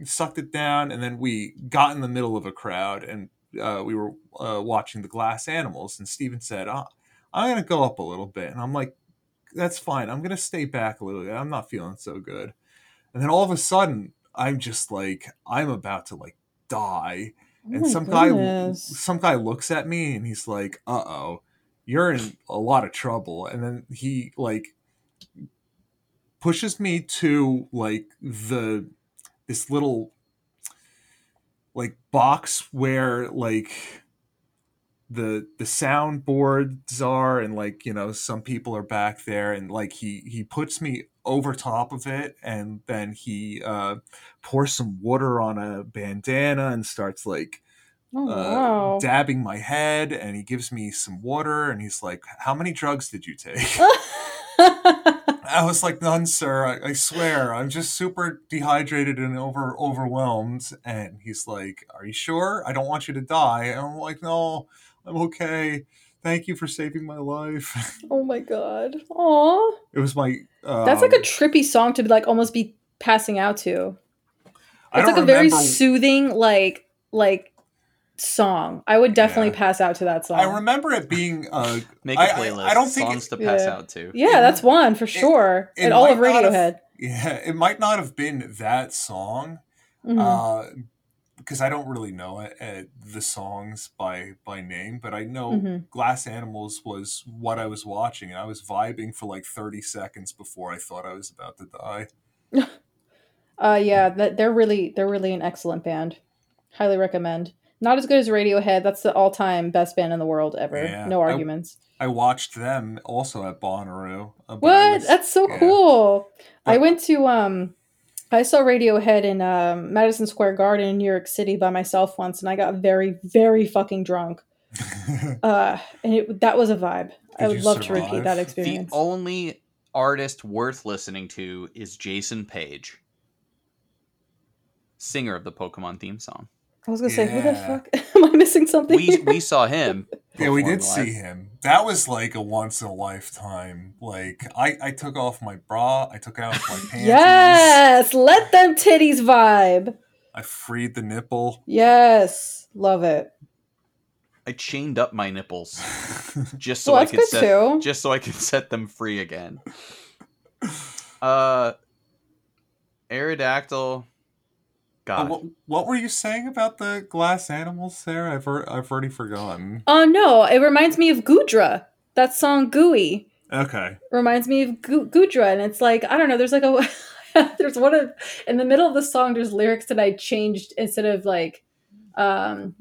sucked it down, and then we got in the middle of a crowd. And uh, we were uh, watching the glass animals, and Steven said, oh, "I'm gonna go up a little bit," and I'm like, "That's fine. I'm gonna stay back a little bit. I'm not feeling so good." And then all of a sudden, I'm just like, I'm about to like die, Oh and some guy some guy looks at me and he's like uh-oh you're in a lot of trouble and then he like pushes me to like the this little like box where like the the soundboards are and like you know some people are back there and like he he puts me over top of it and then he uh pours some water on a bandana and starts like Oh uh, wow. dabbing my head and he gives me some water and he's like how many drugs did you take (laughs) i was like none sir. I, I swear. I'm just super dehydrated and over overwhelmed. And he's like are you sure? I don't want you to die. And i'm like no i'm okay. Thank you for saving my life. (laughs) Oh my god. Aw. it was my um, That's like a trippy song to be like almost be passing out to. It's like a very soothing, like like song. I would definitely Yeah. pass out to that song. i remember it being uh (laughs) Make a I- I- playlist. I don't think songs it- to pass Yeah. out to. yeah, it- that's one for sure. it and all of might not have- Radiohead. yeah it might not have been that song Mhm. uh, because I don't really know uh, uh, the songs by by name, but I know Mhm. Glass Animals was what I was watching, and I was vibing for like thirty seconds before I thought I was about to die. (laughs) Uh, yeah, that they're really they're really an excellent band. Highly recommend. Not as good as Radiohead. That's the all time best band in the world ever. Yeah, no arguments. I watched them also at Bonnaroo. but What? was- That's so yeah. cool. I went to um I saw Radiohead in um, Madison Square Garden in New York City by myself once and I got very very fucking drunk. (laughs) Uh and it that was a vibe. I would you love to repeat that The The experience. only artist worth listening to is Jason Paige, singer of the Pokemon theme song. I was going to say who the fuck (laughs) am I missing something? We we saw him. (laughs) yeah, we did live. see him. That was like a once in a lifetime. Like I, I took off my bra, I took out my (laughs) pants. yes, let them titties vibe. I freed the nipple. Yes, love it. I chained up my nipples just so well, I could set too. just so I could set them free again. Uh, Aerodactyl. Uh, God, what, what were you saying about the glass animals, Sarah? I've, alre- I've already forgotten. Oh no, it reminds me of Goodra. That song Gooey Okay. reminds me of Gu- Goodra, and it's like I don't know. There's like a (laughs) there's one of in the middle of the song. There's lyrics that I changed instead of like um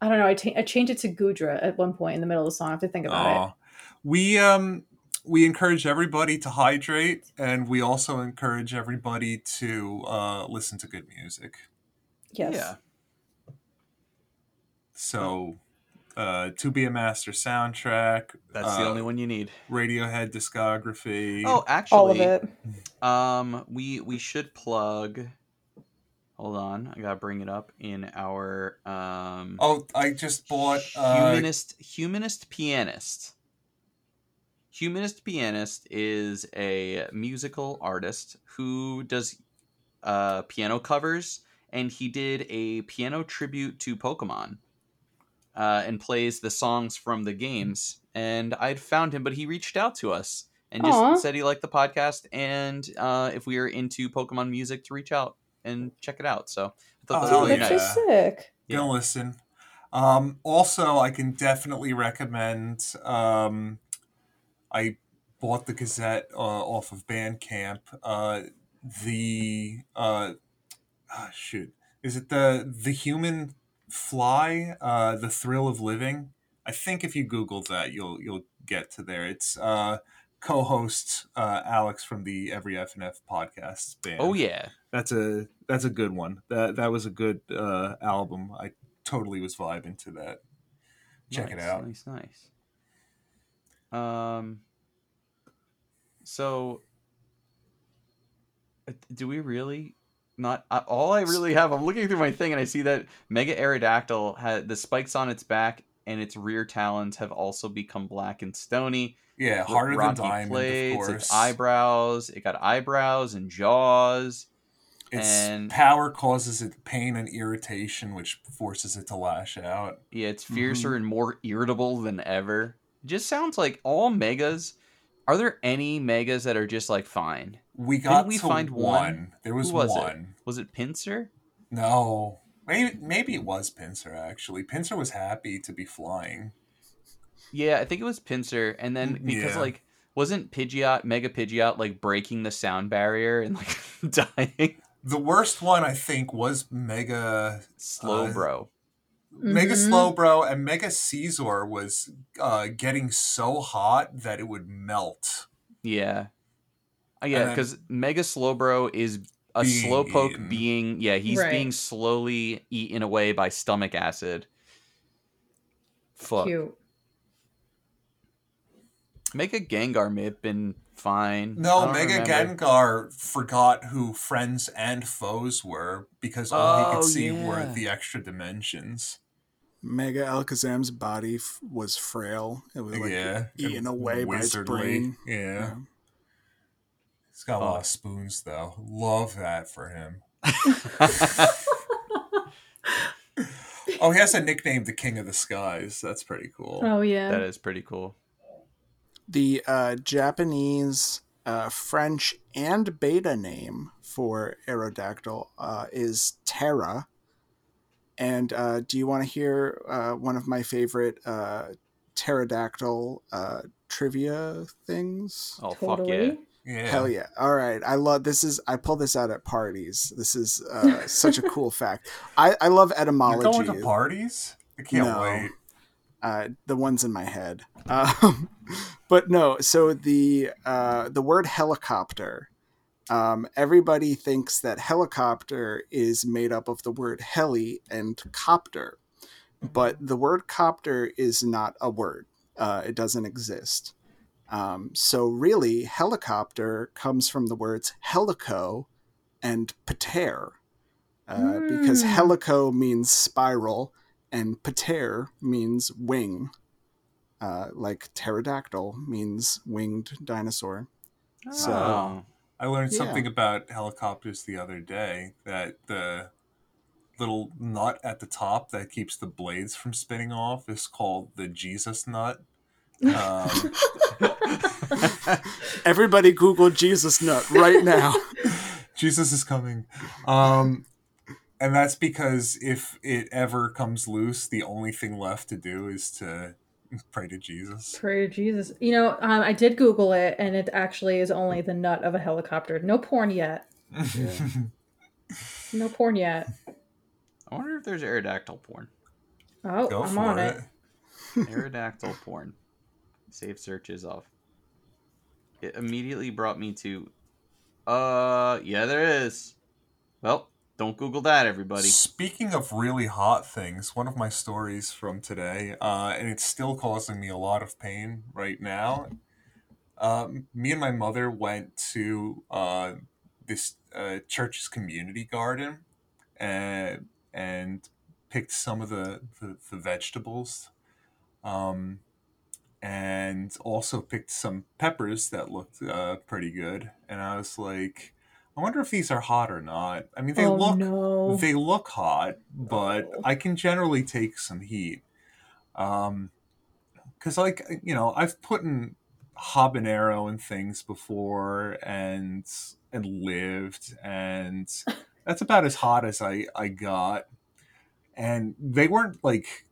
I don't know. I I changed it to Goodra at one point in the middle of the song. I have to think about it. We um we encourage everybody to hydrate, and we also encourage everybody to uh, listen to good music. Yes. yeah. So, uh, to be a master soundtrack. That's the uh, only one you need. Radiohead discography. Oh, actually, All of it. Um, we we should plug. Hold on, I gotta bring it up in our um. Oh, I just bought. Uh, humanist humanist pianist. Humanist pianist is a musical artist who does uh, piano covers, and he did a piano tribute to Pokemon, uh, and plays the songs from the games. And I'd found him, but he reached out to us and just Aw. said he liked the podcast, and uh, if we are into Pokemon music, to reach out and check it out. So I thought that Oh, was really That's nice. so sick. gonna listen. Um, also, I can definitely recommend. Um, I bought the Gazette uh, off of Bandcamp. Uh, the uh, ah, shoot, is it the the Human Fly? Uh, the Thrill of Living. I think if you Google that, you'll you'll get to there. It's uh, co-host uh, Alex from the Every F and F podcast band. Oh yeah. that's a that's a good one. That that was a good uh, album. I totally was vibing to that. Check it out. Nice, nice. Um. So, uh, do we really not? All I really have, I'm looking through my thing and I see that Mega Aerodactyl had the spikes on its back and its rear talons have also become black and stony. Yeah, harder than diamond, plates, of course. Its eyebrows. It got eyebrows and jaws. Its And- power causes it pain and irritation, which forces it to lash out. Yeah, it's Mm-hmm. fiercer and more irritable than ever. It just sounds like all megas. Are there any megas that are just like fine? We got we to find one. one? There was, Who was it? one. Was it Pinsir? No, maybe maybe it was Pinsir. Actually, Pinsir was happy to be flying. Yeah, I think it was Pinsir. And then Mm, because yeah. like wasn't Pidgeot, Mega Pidgeot, like breaking the sound barrier and like (laughs) dying? The worst one, I think, was Mega Slow Uh, bro. Mega. Slowbro and Mega Scizor was uh, getting so hot that it would melt. Yeah. Uh, yeah, because Mega Slowbro is a being slowpoke eaten. being yeah, he's Right. being slowly eaten away by stomach acid. Fuck. Cute. Mega Gengar may have been fine. No, Mega remember. Gengar forgot who friends and foes were because all he Oh, could see were the extra dimensions. Mega Alakazam's body f- was frail. It was like yeah, eaten and away by its brain. Yeah. Yeah. He's got a lot of spoons though. Love that for him. (laughs) Oh, he has a nickname, the King of the Skies. That's pretty cool. Oh yeah. that is pretty cool. The uh, Japanese, uh, French, and beta name for Aerodactyl uh, is Ptera. And uh, do you want to hear uh, one of my favorite uh, pterodactyl uh, trivia things? Oh fuck yeah. Yeah. Hell yeah! All right, I love this. Is I pull this out at parties. This is uh, such a cool (laughs) fact. I, I love You're etymology. going to parties? I can't No. wait. Uh, the ones in my head. Um, (laughs) but no, so the uh, the word helicopter. Um, everybody thinks that helicopter is made up of the word heli and copter, but the word copter is not a word. Uh, it doesn't exist. Um, so really, helicopter comes from the words helico and pater, uh, because Mm. helico means spiral and pater means wing. Uh, like pterodactyl means winged dinosaur. So- Oh. I learned Yeah. something about helicopters the other day that the little nut at the top that keeps the blades from spinning off is called the Jesus nut. Um, (laughs) Everybody Google Jesus nut right now. (laughs) Jesus is coming. Um, and that's because if it ever comes loose, the only thing left to do is to (laughs) pray to Jesus. Pray to Jesus. You know, um, I did Google it, and it actually is only the nut of a helicopter. No porn yet. (laughs) No porn yet. I wonder if there's Aerodactyl porn. Oh, Go I'm on it. it. (laughs) Aerodactyl porn. Save searches off. It immediately brought me to. Uh, yeah, there is. Well, don't Google that, everybody. Speaking of really hot things, one of my stories from today, uh, and it's still causing me a lot of pain right now. Um, me and my mother went to uh, this uh, church's community garden and and picked some of the, the, the vegetables. Um, and also picked some peppers that looked uh, pretty good. And I was like, I wonder if these are hot or not. I mean, they oh look no. they look hot, but Oh. I can generally take some heat. Um, cause like you know, I've put in habanero and things before, and and lived, and (laughs) that's about as hot as I I got. And they weren't like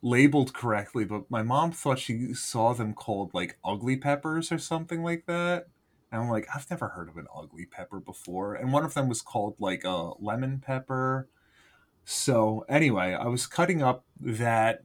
labeled correctly, but my mom thought she saw them called like ugly peppers or something like that. And I'm like, I've never heard of an ugly pepper before. And one of them was called like a lemon pepper. So anyway, I was cutting up that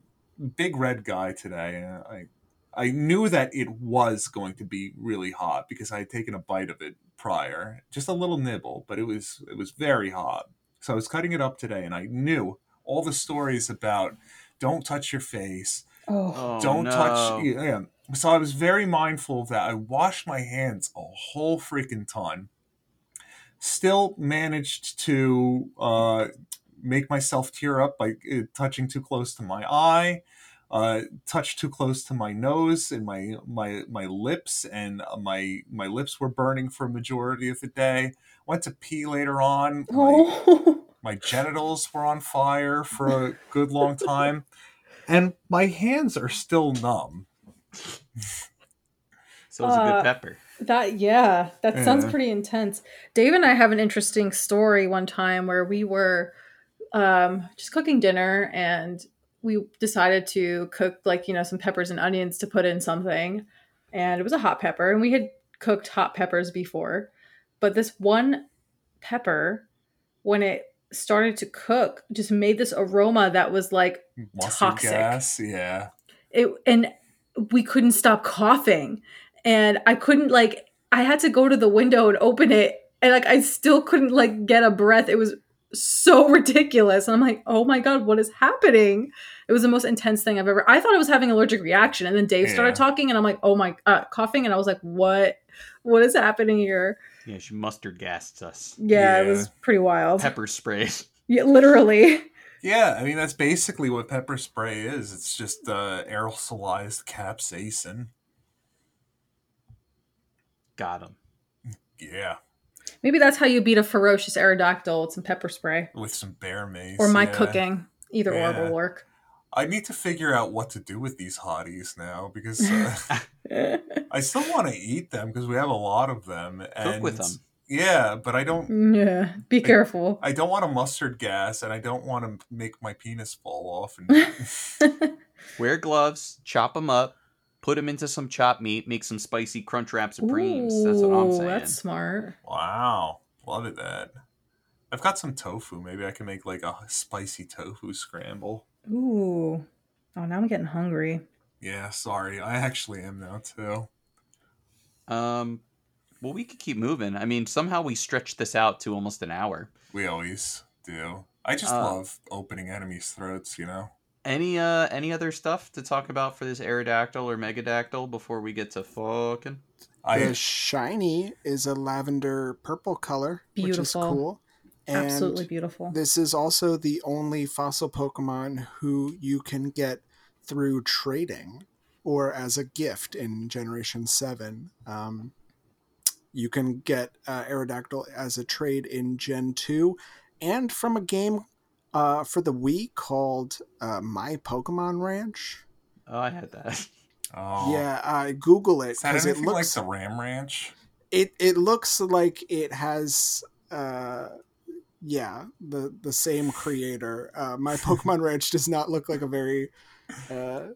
big red guy today. and I I knew that it was going to be really hot because I had taken a bite of it prior, just a little nibble, but it was it was very hot. So I was cutting it up today, and I knew all the stories about don't touch your face, oh. Oh, don't no. touch yeah so i was very mindful of that i washed my hands a whole freaking ton still managed to uh, make myself tear up by uh, touching too close to my eye uh, touched too close to my nose and my my my lips and my my lips were burning for a majority of the day went to pee later on. My, Oh, (laughs) my genitals were on fire for a good long time, and my hands are still numb. (laughs) So it's a Uh, good pepper. that yeah, that sounds pretty intense. Dave and I have an interesting story one time where we were um, just cooking dinner and we decided to cook like you know some peppers and onions to put in something, and it was a hot pepper, and we had cooked hot peppers before, but this one pepper, when it started to cook, just made this aroma that was like Mustard Toxic. gas, yeah. it and we couldn't stop coughing. And i couldn't like i had to go to the window and open it. And like i still couldn't like get a breath. It was so (laughs) ridiculous. And i'm like oh my god what is happening? It was the most intense thing i've ever i thought i was having allergic reaction. And then dave started talking and i'm like oh my uh, coughing. And i was like what what is happening here? Yeah, she mustard gassed us. yeah, it was pretty wild. Pepper sprays. yeah literally Yeah, I mean that's basically what pepper spray is. It's just uh, aerosolized capsaicin. Got him. Yeah, maybe that's how you beat a ferocious aerodactyl with some pepper spray with some bear mace. or my yeah. cooking either or will work I need to figure out what to do with these hotties now because (laughs) uh, (laughs) I still want to eat them because we have a lot of them. And, Cook with them. Yeah, but I don't. Yeah, be careful. I don't want a mustard gas, and I don't want to make my penis fall off. And (laughs) Wear gloves, chop them up, put them into some chopped meat, make some spicy crunch wrap supremes. That's what I'm saying. That's smart. wow, love it that. I've got some tofu. Maybe I can make like a spicy tofu scramble. Ooh. Oh, now I'm getting hungry. Yeah, sorry, I actually am now too. Um, well, we could keep moving. I mean, somehow we stretched this out to almost an hour. We always do. I just Uh, love opening enemies' throats, you know. Any uh any other stuff to talk about for this Aerodactyl or Megadactyl before we get to fucking? I the shiny is a lavender purple color, which is Beautiful. cool. And Absolutely beautiful. This is also the only fossil Pokemon who you can get through trading or as a gift in Generation 7. Um, you can get uh, Aerodactyl as a trade in Gen 2 and from a game uh, for the Wii called uh, My Pokemon Ranch. Oh, I had that. oh Yeah, uh, Google it because it looks like the Ram Ranch? it it looks like it has uh yeah the the same creator uh my (laughs) pokemon ranch does not look like a very uh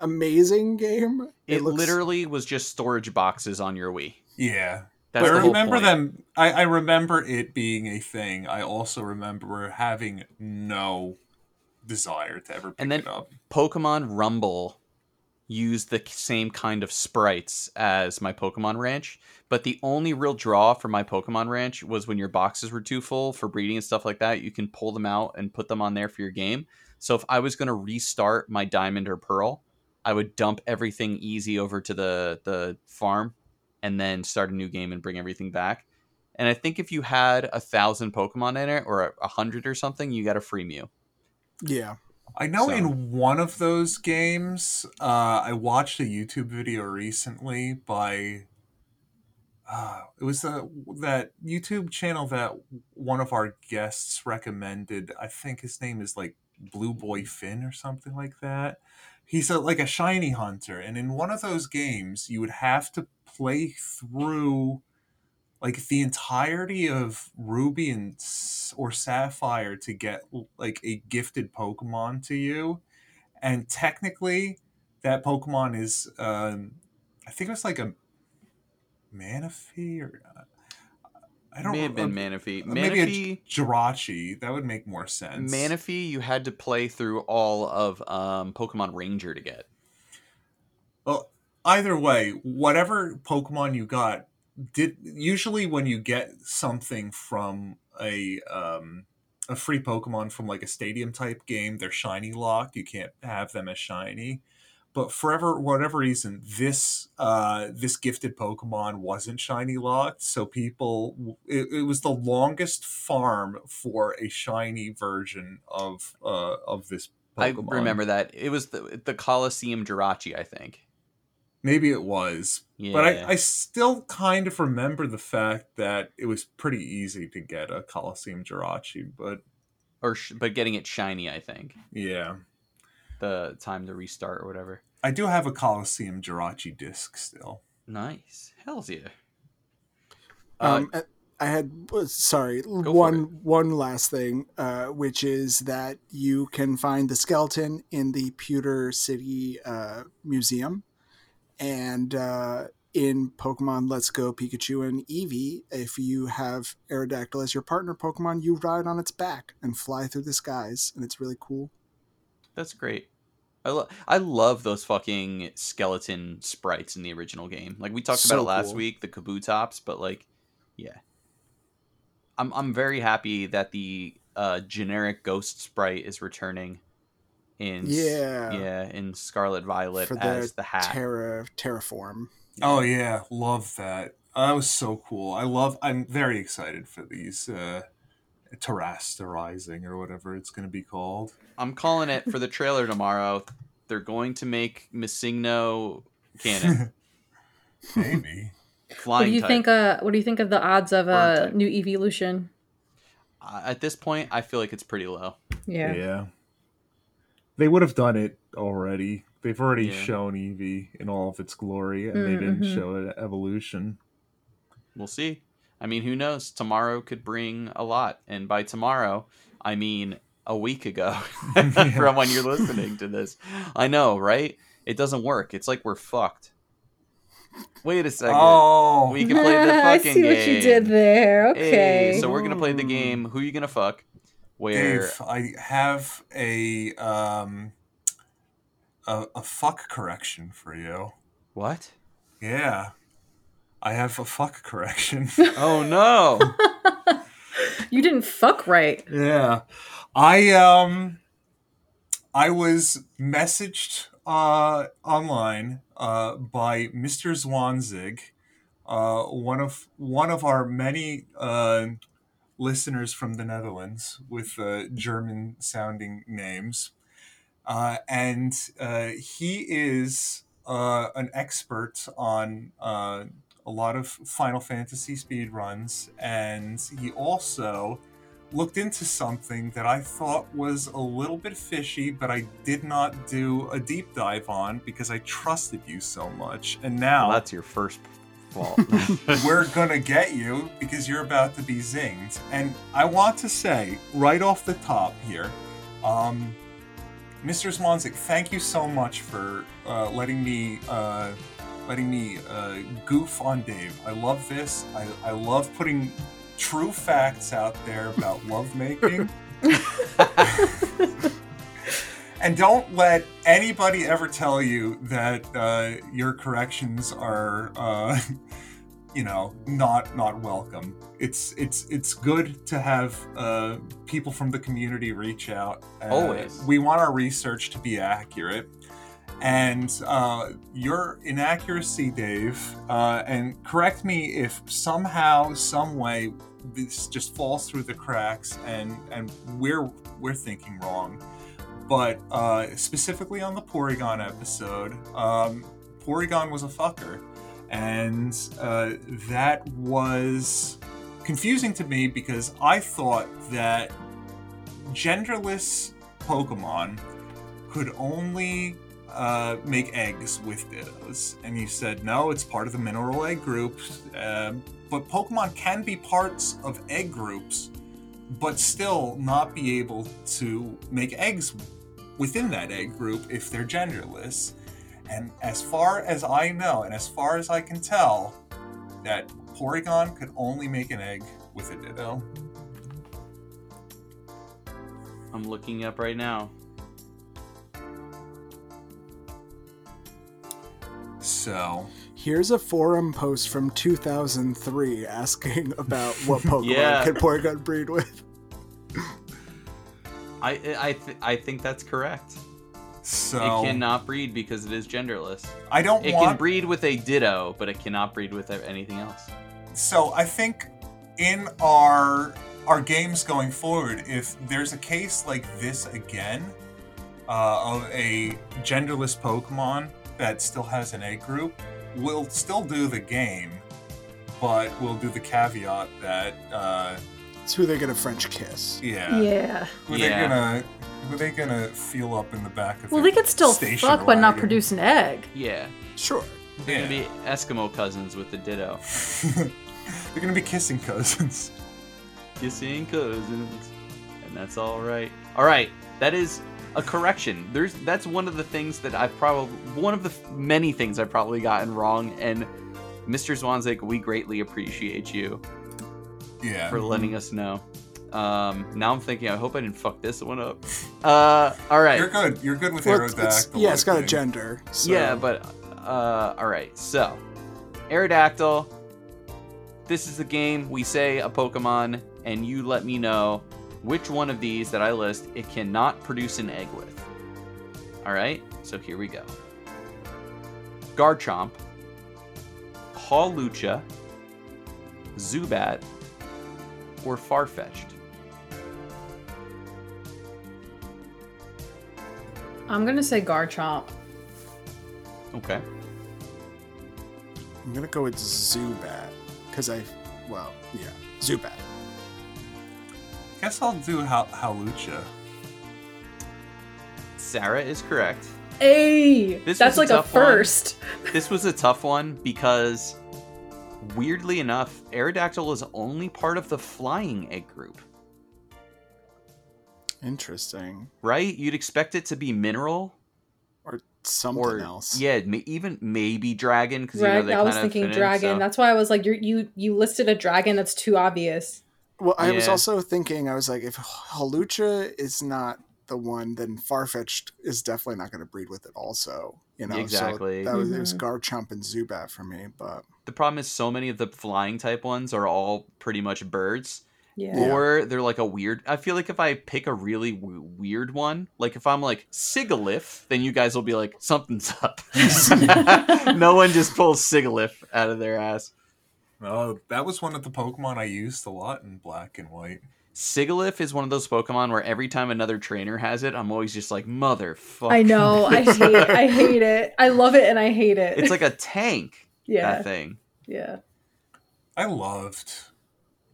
amazing game It, looks literally was just storage boxes on your Wii. Yeah. That's I the whole remember them. I, I remember it being a thing. I also remember having no desire to ever pick And then- it up. Pokemon Rumble used the same kind of sprites as my Pokemon Ranch, but the only real draw for my Pokemon Ranch was when your boxes were too full for breeding and stuff like that. You can pull them out and put them on there for your game. So if I was going to restart my Diamond or Pearl, I would dump everything easy over to the the farm and then start a new game and bring everything back. And I think if you had a thousand Pokemon in it or a, a hundred or something, you got a free Mew. yeah I know So- in one of those games, uh, I watched a YouTube video recently by. Uh, it was the that YouTube channel that one of our guests recommended. I think his name is like Blue Boy Finn or something like that. He's a, like a shiny hunter, and in one of those games, you would have to play through like the entirety of Ruby and or Sapphire to get like a gifted Pokemon to you, and technically, that Pokemon is um, I think it was like a Manaphy or uh, I don't May have been uh, Manaphy. maybe a Jirachi. That would make more sense. Manaphy, you had to play through all of um, Pokemon Ranger to get. Well, either way, whatever Pokemon you got, did usually when you get something from a um, a free Pokemon from like a stadium type game, they're shiny locked. You can't have them as shiny. But forever, whatever reason, this uh, this gifted Pokemon wasn't shiny locked, so people it, it was the longest farm for a shiny version of uh, of this. Pokemon. I remember that. It was the the Colosseum Jirachi, I think. Maybe it was. Yeah. But I, I still kind of remember the fact that it was pretty easy to get a Colosseum Jirachi, but or sh- but getting it shiny, I think. yeah. The time to restart or whatever. I do have a Colosseum Jirachi disc still. Nice. Hell's yeah. Uh, Um, I had sorry one one last thing, uh, which is that you can find the skeleton in the Pewter City uh, Museum, and uh, in Pokemon Let's Go Pikachu and Eevee, if you have Aerodactyl as your partner Pokemon, you ride on its back and fly through the skies, and it's really cool. That's great. I, lo- I love those fucking skeleton sprites in the original game. Like we talked So about it last cool. week, the Kabutops, but like, yeah. I'm I'm very happy that the uh, generic ghost sprite is returning in Yeah. yeah in Scarlet Violet For the as the hat. Terra Terraform. Oh yeah, love that. That was so cool. I love. I'm very excited for these uh, terrasterizing or whatever it's going to be called. I'm calling it for the trailer tomorrow. They're going to make MissingNo canon. (laughs) Maybe. Flying What do you type. think? Uh, what do you think of the odds of a type. new evolution? Uh, at this point, I feel like it's pretty low. Yeah. Yeah. They would have done it already. They've already Yeah. shown Eevee in all of its glory, and they didn't show it evolution. We'll see. I mean, who knows? Tomorrow could bring a lot, and by tomorrow, I mean a week ago (laughs) (laughs) from when you're listening to this. I know, right? It doesn't work. It's like we're fucked. Wait a second. Oh, We can play the fucking (laughs) I fucking see what you did game. there. Hey, Okay. so we're gonna play the game. Who you gonna fuck? Where Dave, I have a um a, a fuck correction for you. what? Yeah, I have a fuck correction. (laughs) Oh no! (laughs) you didn't fuck right. Yeah. I um I was messaged uh online uh by Mr. Zwanzig, uh one of one of our many uh listeners from the Netherlands with uh, German sounding names. Uh, and uh, he is uh, an expert on uh, a lot of Final Fantasy speed runs, and he also looked into something that I thought was a little bit fishy, but I did not do a deep dive on because I trusted you so much. And now Well, that's your first fault. (laughs) we're gonna get you because you're about to be zinged. And I want to say right off the top here, um, Mr. Smonzik, thank you so much for uh, letting me uh, letting me uh, goof on Dave. I love this. I, I love putting true facts out there about (laughs) lovemaking. (laughs) and don't let anybody ever tell you that uh, your corrections are, uh, (laughs) you know, not not welcome. It's it's it's good to have uh, people from the community reach out. Uh, Always. we want our research to be accurate. And uh, your inaccuracy, Dave, uh, and correct me if somehow, some way, this just falls through the cracks, and and we're we're thinking wrong. But uh, specifically on the Porygon episode, um, Porygon was a fucker, and uh, that was confusing to me because I thought that genderless Pokemon could only uh, make eggs with Dittos, and you said no, it's part of the mineral egg group. Uh, but Pokemon can be parts of egg groups, but still not be able to make eggs within that egg group if they're genderless. And as far as I know, and as far as I can tell, that Porygon could only make an egg with a Ditto. I'm looking up right now. So, Here's a forum post from 2003 asking about what (laughs) Pokemon Yeah. can Porygon breed with. I I th- I think that's correct. so It cannot breed because it is genderless. I don't It want can breed with a Ditto, but it cannot breed with anything else. so I think in our our games going forward, if there's a case like this again uh, of a genderless Pokemon, that still has an egg group will still do the game, but we'll do the caveat that uh, It's who they're gonna French kiss. yeah, Yeah. who Yeah. they gonna who they gonna feel up in the back of Well, their they could still station fuck but not produce an egg. Yeah. Sure. They're Yeah. gonna be Eskimo cousins with the ditto. (laughs) They're gonna be kissing cousins. Kissing cousins. And that's alright. Alright, that is a correction. There's that's one of the things that I've probably one of the many things I've probably gotten wrong and Mr. Swanzik, we greatly appreciate you Yeah. for letting us know. Um, now I'm thinking, I hope I didn't fuck this one up. Uh, all right. You're good. You're good with Well, it's, it's- Aerodactyl. yeah, it's got I a think. gender. So. Yeah, but uh, all right. So, Aerodactyl. This is the game. We say a Pokemon, and you let me know which one of these that I list it cannot produce an egg with. All right. So here we go. Garchomp, Hawlucha, Zubat, or Farfetch'd. I'm gonna say Garchomp. Okay. I'm gonna go with Zubat because I, well, yeah, Zubat. Guess I'll do Hal- Hawlucha. Sarah is correct. Hey, This that's like a a tough one. first. (laughs) This was a tough one because, weirdly enough, Aerodactyl is only part of the flying egg group, Interesting. right? You'd expect it to be mineral Or something or else. yeah, ma- even maybe dragon because you know they I was thinking fit in, dragon. so- That's why I was like, you you you listed a dragon. That's too obvious. Well, I was also thinking, I was like, if Hawlucha is not the one, then Farfetch'd is definitely not going to breed with it. Also, you know, Exactly. So that was it was Mhm. Garchomp and Zubat for me, but The problem is so many of the flying type ones are all pretty much birds, Yeah. Yeah. or they're like a weird. I feel like if I pick a really w- weird one, like if I'm like Sigilyph, then you guys will be like something's up. (laughs) (laughs) no one just pulls Sigilyph out of their ass. Oh, that was one of the Pokemon I used a lot in Black and White. Sigilyph is one of those Pokemon where every time another trainer has it, I'm always just like, motherfucker. I know. I (laughs) hate. I hate it. I love it and I hate it. It's like a (laughs) tank, yeah, that thing. yeah. I loved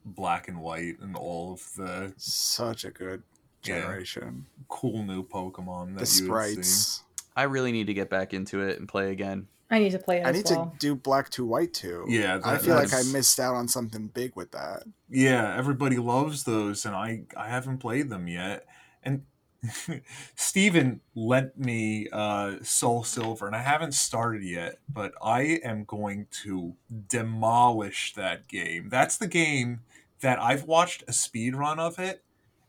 Black and White and all of the such a good Yeah. generation. cool new Pokemon that the you would see. sprites. I really need to get back into it and play again. I need to play it I as need well. to do Black to White too. Yeah, I that- feel like I missed out on something big with that. Yeah, everybody loves those, and I I haven't played them yet. And (laughs) Steven lent me uh, Soul Silver, and I haven't started yet, but I am going to demolish that game. That's the game that I've watched a speed run of it.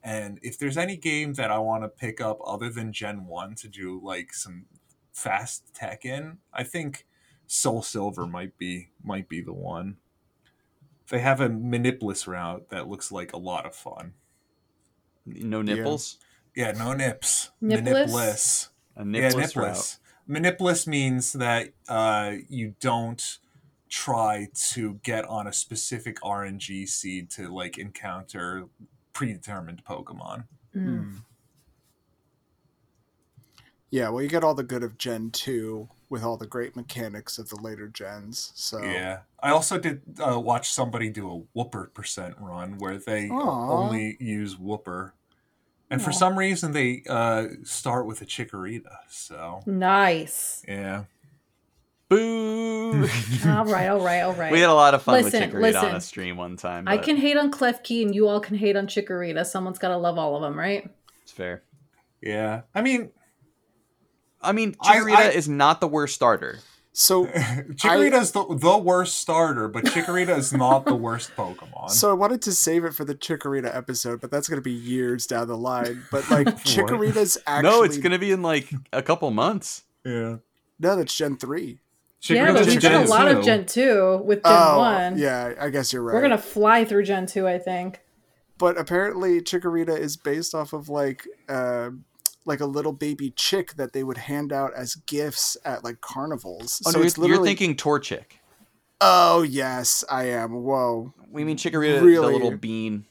And if there's any game that I want to pick up other than Gen 1 to do like some fast tech in, I think Soul Silver might be might be the one. They have a Manipless route that looks like a lot of fun. No nipples? Yeah, no nips. Nipless? Manipless. A Yeah, nipless route. nipless. Manipulus means that uh, you don't try to get on a specific RNG seed to like encounter predetermined Pokemon. Mm. Yeah, well, you get all the good of Gen 2 with all the great mechanics of the later gens. So Yeah. I also did uh, watch somebody do a Wooper percent run where they Aw. only use Wooper. And for some reason, they uh, start with a Chikorita. So, Nice. yeah. Boo! (laughs) all right, all right, all right. we had a lot of fun Listen, with Chikorita listen. on a stream one time. I can hate on Klefki and you all can hate on Chikorita. Someone's got to love all of them, right? It's fair. Yeah. I mean, I mean, I- Chikorita I- is not the worst starter. so (laughs) Chikorita's the, the worst starter, but Chikorita is not the worst (laughs) Pokemon. So I wanted to save it for the Chikorita episode, but that's going to be years down the line. But like (laughs) Chikorita's actually no, it's gonna be in like a couple months. yeah. no, that's Gen three. yeah, but Chikorita's we've done a Gen lot of Gen 2 with Gen oh, 1. yeah, I guess you're right. We're going to fly through Gen 2, I think. But apparently, Chikorita is based off of like uh, like a little baby chick that they would hand out as gifts at like carnivals. Oh, so no, it's you're, literally. you're thinking Torchic. Oh yes, I am. Whoa, We mean Chikorita, the Really? little bean.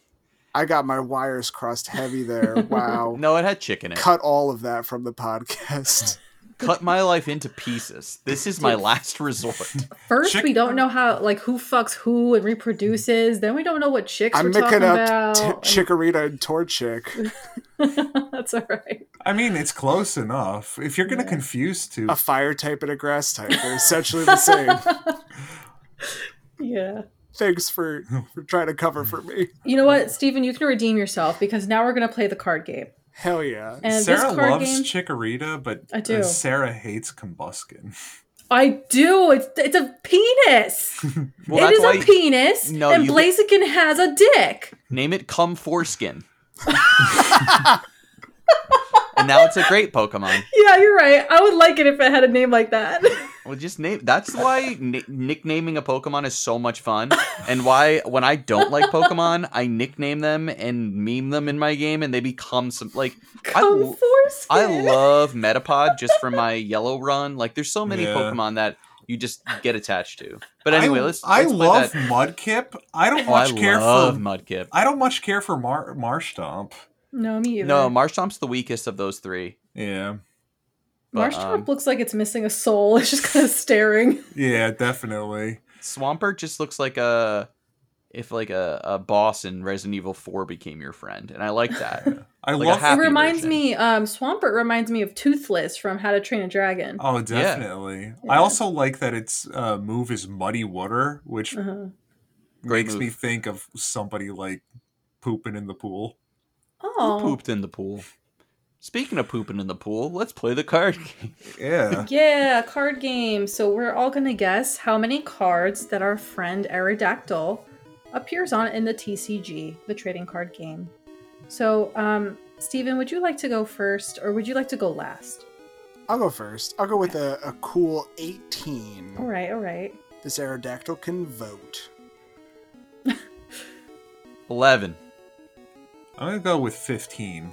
I got my wires crossed heavy there. (laughs) Wow. No, it had chicken in it. Cut all of that from the podcast. Cut my life into pieces. This is my last resort. (laughs) First, Chick- we don't know how like who fucks who and reproduces. Then we don't know what chicks I'm we're talking mixing up about. t- and- Chikorita and Torchic. (laughs) That's all right. I mean, it's close enough. If you're gonna Yeah. confuse two, A fire type and a grass type. They're essentially the same. (laughs) yeah. Thanks for, for trying to cover for me. You know what, Steven, you can redeem yourself because now we're gonna play the card game. Hell yeah. And Sarah loves game, Chikorita, but I do. uh, Sarah hates Combusken. I do. It's it's a penis. (laughs) Well, it that's is why a penis, No, and you- Blaziken has a dick. name it Come Foreskin. (laughs) and now it's a great Pokemon. (laughs) Yeah, you're right. I would like it if it had a name like that. (laughs) Well, just name. That's why ni- nicknaming a Pokemon is so much fun, and why when I don't like Pokemon, I nickname them and meme them in my game, and they become some like. I, Come l- I love Metapod (laughs) just from my yellow run. Like, there's so many Yeah. Pokemon that you just get attached to. But anyway, I, let's. I let's play love that. Mudkip. I don't Oh, I much care love for. Mudkip. I don't much care for Mar- Marshtomp. No, me either. No, Marshtomp's the weakest of those three. Yeah, but, Marshtomp um, looks like it's missing a soul. (laughs) It's just kind of staring. yeah, definitely. Swampert just looks like a if like a, a boss in Resident Evil 4 became your friend, and I like that. (laughs) I Like a love. it reminds version. me, um, Swampert reminds me of Toothless from How to Train a Dragon. Oh, definitely. Yeah. I also like that its uh, move is Muddy Water, which Uh-huh. Great makes me think of somebody like pooping in the pool. Who Oh, pooped in the pool. Speaking of pooping in the pool, let's play the card (laughs) game. Yeah. yeah, card game. So we're all gonna guess how many cards that our friend Aerodactyl appears on in the TCG, the trading card game. So, um, Steven, would you like to go first, or would you like to go last? I'll go first. I'll go with a, a cool 18. All right, all right. This Aerodactyl can vote. 11. I'm gonna go with 15.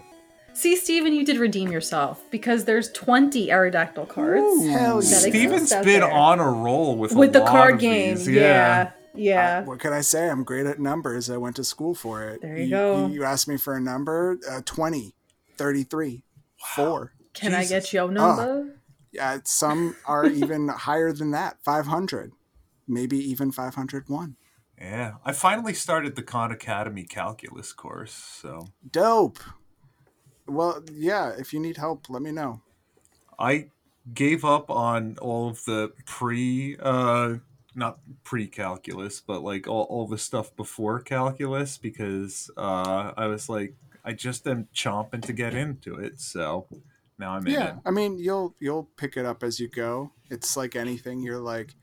See, Steven, you did redeem yourself because there's 20 Aerodactyl cards. Hell That yeah. exists Steven's out been there. on a roll with a with the lot card of game. these. Yeah. Yeah. Uh, what can I say? I'm great at numbers. I went to school for it. There you go. You, asked me for a number uh, 20, 33, 4. Can I get your number? Yeah, some are (laughs) even higher than that 500, maybe even 501. Yeah. I finally started the Khan Academy calculus course, so Dope. Well, yeah, if you need help, let me know. I gave up on all of the pre uh not pre-calculus, but like all, all the stuff before calculus because uh I was like I just am chomping to get into it, so now I'm in yeah. I mean, you'll you'll pick it up as you go. It's like anything. You're like,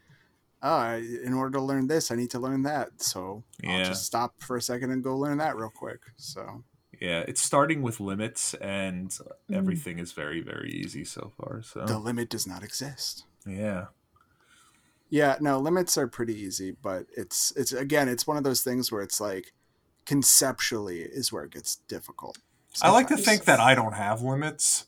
oh, in order to learn this, I need to learn that. So I'll Yeah. just stop for a second and go learn that real quick. So Yeah, it's starting with limits and Mm. everything is very, very easy so far. So the limit does not exist. yeah. Yeah, no, limits are pretty easy, but it's it's again, it's one of those things where it's like conceptually is where it gets difficult. I like to think that I don't have limits.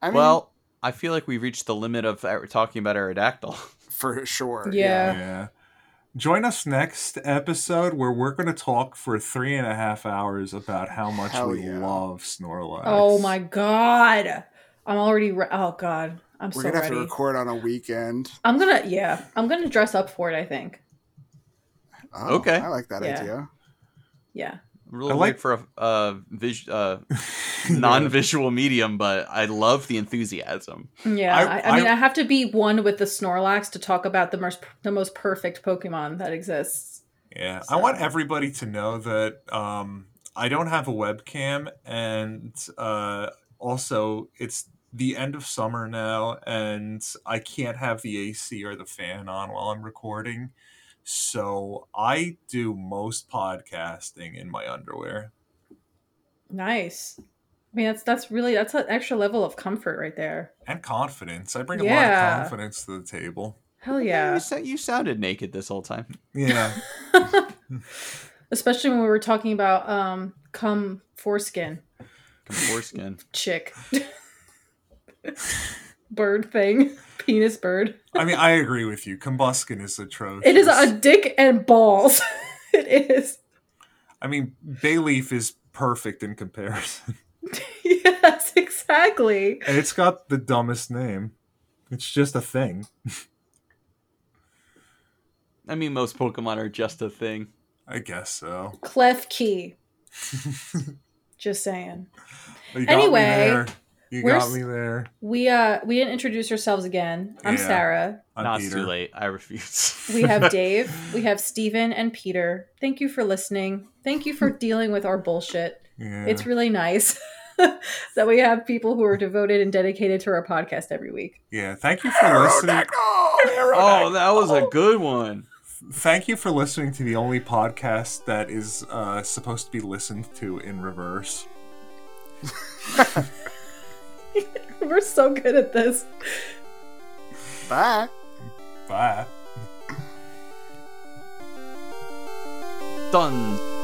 I mean, well, I feel like we've reached the limit of uh, talking about Aerodactyl. (laughs) for sure. Yeah. Yeah. Join us next episode where we're going to talk for three and a half hours about how much Hell we yeah. love Snorlax. Oh my god. I'm already re- oh god. I'm We're so gonna have to record on a weekend. I'm gonna yeah. I'm gonna dress up for it, I think. Oh, Okay. I like that Yeah. idea. Yeah. Really I like- weird for a uh, vis- uh, (laughs) non-visual medium, but I love the enthusiasm. Yeah. I- I, I, mean I- I have to be one with the Snorlax to talk about the most the most perfect Pokemon that exists. Yeah, So- I want everybody to know that um, I don't have a webcam, and uh, also it's the end of summer now, and I can't have the AC or the fan on while I'm recording. So I do most podcasting in my underwear. Nice. I mean that's that's really that's an extra level of comfort right there. And confidence. I bring a lot of confidence to the table. Hell You, yeah. sa- you sounded naked this whole time. Yeah. (laughs) (laughs) Especially when we were talking about um cum foreskin Come foreskin. (laughs) chick. Bird thing. (laughs) Penis bird. I mean, I agree with you. Combusken is atrocious. It is a dick and balls. (laughs) it is. I mean, Bayleef is perfect in comparison. (laughs) yes, exactly. exactly. And it's got the dumbest name. It's just a thing. I mean, most Pokemon are just a thing. I guess so. Klefki. Just saying. You got Anyway, me there. You we're got me there. We uh we didn't introduce ourselves again. I'm Yeah. Sarah. I'm Not Peter. too late. I refuse. (laughs) We have (laughs) Dave, we have Steven and Peter. Thank you for listening. Thank you for dealing with our bullshit. Yeah. It's really nice (laughs) that we have people who are devoted and dedicated to our podcast every week. yeah. Thank you for listening. oh, that was a good one. Thank you for listening to the only podcast that is uh, supposed to be listened to in reverse. (laughs) We're so good at this. Bye. Bye. Done.